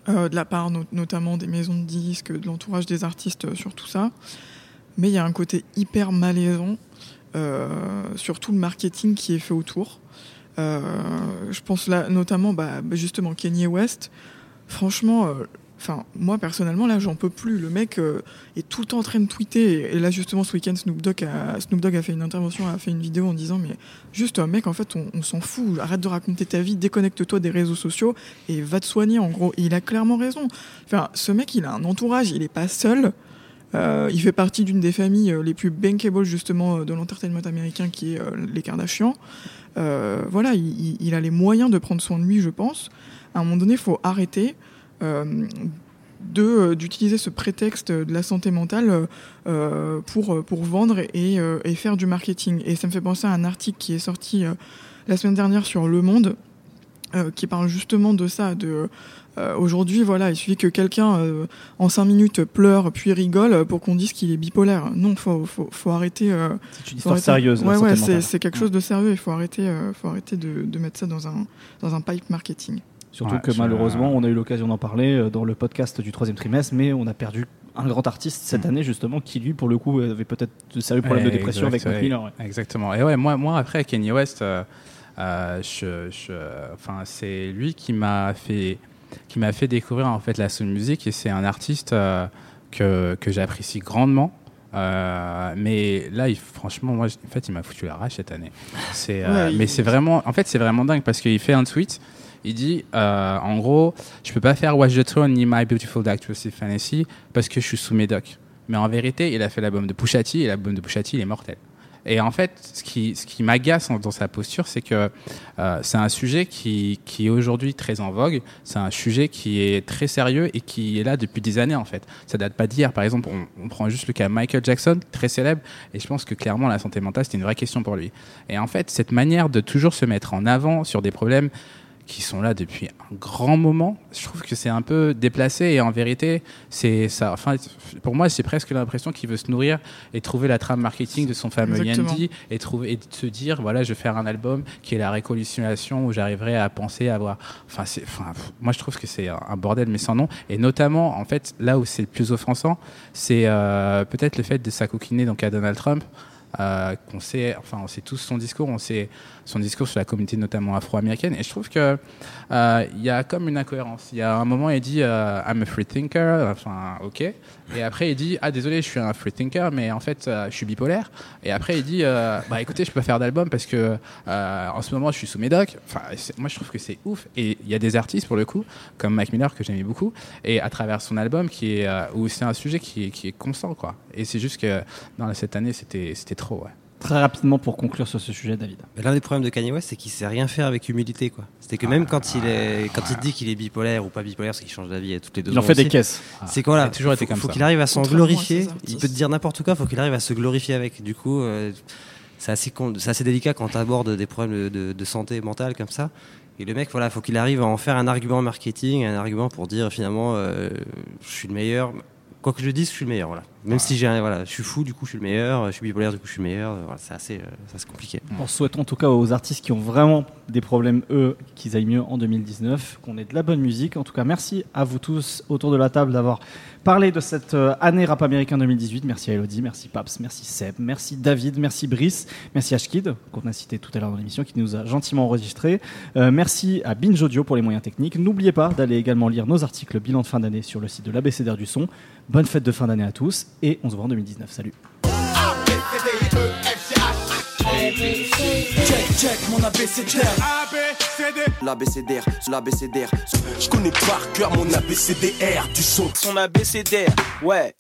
euh, de la part notamment des maisons de disques, de l'entourage des artistes euh, sur tout ça. Mais il y a un côté hyper malaisant sur tout le marketing qui est fait autour. je pense là notamment, bah, justement, Kanye West. Franchement, Enfin, moi personnellement, là, j'en peux plus. Le mec euh, est tout le temps en train de tweeter. Et, là, justement, ce week-end, Snoop Dogg a, Snoop Dogg a fait une intervention, a fait une vidéo en disant Mais juste, un mec, en fait, on, s'en fout. Arrête de raconter ta vie, déconnecte-toi des réseaux sociaux et va te soigner, en gros. Et il a clairement raison. Enfin, ce mec, il a un entourage, il n'est pas seul. Euh, il fait partie d'une des familles euh, les plus bankable justement de l'entertainment américain qui est les Kardashians. voilà, il, a les moyens de prendre soin de lui, je pense. À un moment donné, il faut arrêter. Euh, euh, d'utiliser ce prétexte de la santé mentale euh, pour pour vendre et, et, faire du marketing. Et ça me fait penser à un article qui est sorti la semaine dernière sur Le Monde, qui parle justement de ça. De aujourd'hui, voilà, il suffit que quelqu'un en cinq minutes pleure puis rigole pour qu'on dise qu'il est bipolaire. Non, faut faut, faut arrêter. c'est une histoire sérieuse. Ouais, ouais, c'est quelque chose de sérieux. Il faut arrêter, faut arrêter de, de mettre ça dans un dans un pipe marketing. Surtout que malheureusement, on a eu l'occasion d'en parler euh, dans le podcast du troisième trimestre, mais on a perdu un grand artiste cette mm. année justement qui lui pour le coup avait peut-être de sérieux problèmes de dépression avec Mac Exactement. Et ouais, moi, moi après Kanye West, euh, je, enfin, c'est lui qui m'a fait qui m'a fait découvrir en fait la soul music et c'est un artiste que, que j'apprécie grandement. Euh, mais là, il, franchement, moi, en fait, il m'a foutu la rage cette année. C'est, euh, mais c'est vraiment, en fait, c'est vraiment dingue parce qu'il fait un tweet. Il dit, euh, en gros, je peux pas faire Watch the Throne ni My Beautiful Dark Twisted Fantasy parce que je suis sous médoc. Mais en vérité, il a fait l'album de Pusha T et l'album de Pusha T, il est mortel. Et en fait, ce qui, ce qui m'agace dans sa posture, c'est que euh, c'est un sujet qui, qui est aujourd'hui très en vogue. C'est un sujet qui est très sérieux et qui est là depuis des années, en fait. Ça date pas d'hier. Par exemple, on, on, prend juste le cas Michael Jackson, très célèbre, et je pense que clairement, la santé mentale, c'était une vraie question pour lui. Et en fait, cette manière de toujours se mettre en avant sur des problèmes qui sont là depuis un grand moment. Je trouve que c'est un peu déplacé et en vérité, c'est ça. Enfin, pour moi, c'est presque l'impression qu'il veut se nourrir et trouver la trame marketing de son fameux Yandy et trouver et se dire voilà, je vais faire un album qui est la réconciliation où j'arriverai à penser à avoir. Enfin, c'est. Enfin, moi, je trouve que c'est un bordel mais sans nom. Et notamment, en fait, là où c'est le plus offensant, c'est euh, peut-être le fait de s'acoquiner donc à Donald Trump. Euh, qu'on sait, enfin, on sait tous son discours, on sait son discours sur la communauté notamment afro-américaine. Et je trouve que euh, il y a comme une incohérence. Il y a un moment, il dit euh, I'm a free thinker, enfin, ok. Et après, il dit ah désolé, je suis un free thinker, mais en fait, euh, je suis bipolaire. Et après, il dit euh, bah écoutez, je peux pas faire d'album parce que en ce moment, je suis sous médoc. Enfin, moi, je trouve que c'est ouf. Et il y a des artistes pour le coup, comme Mac Miller que j'aimais beaucoup, et à travers son album qui est où c'est un sujet qui est, qui est constant quoi. Et c'est juste que dans cette année, c'était c'était trop ouais. Très rapidement pour conclure sur ce sujet, David. L'un des problèmes de Kanye West, c'est qu'il sait rien faire avec humilité, quoi. C'est que même quand il est, quand il dit qu'il est bipolaire ou pas bipolaire, parce qu'il change d'avis toutes les deux. Il en fait des caisses. C'est quoi là toujours été comme faut qu'il arrive à s'en glorifier. Il peut te dire n'importe quoi. Faut qu'il arrive à se glorifier avec. Du coup, euh, c'est assez, assez délicat quand tu abordes des problèmes de, de, santé mentale comme ça. Et le mec, voilà, faut qu'il arrive à en faire un argument marketing, un argument pour dire finalement, euh, je suis le meilleur. Quoi que je dise, je suis le meilleur. Voilà. Même si j'ai, voilà, je suis fou, du coup, je suis le meilleur. Je suis bipolaire, du coup, je suis le meilleur. Voilà, c'est assez, euh, assez compliqué. On souhaite en tout cas aux artistes qui ont vraiment des problèmes, eux, qu'ils aillent mieux en 2019, qu'on ait de la bonne musique. En tout cas, merci à vous tous autour de la table d'avoir parlé de cette euh, année rap américain 2018. Merci à Elodie, merci Paps, merci Seb, merci David, merci Brice, merci Ashkid, qu'on a cité tout à l'heure dans l'émission, qui nous a gentiment enregistré. Euh, merci à Binge Audio pour les moyens techniques. N'oubliez pas d'aller également lire nos articles bilan de fin d'année sur le site de l'ABCDR du son. Bonne fête de fin d'année à tous et on se voit en 2019. Salut. Check, check mon ABCDR. L'ABCDR, l'ABCDR. Je connais par cœur mon ABCDR du son. Son ABCDR, ouais.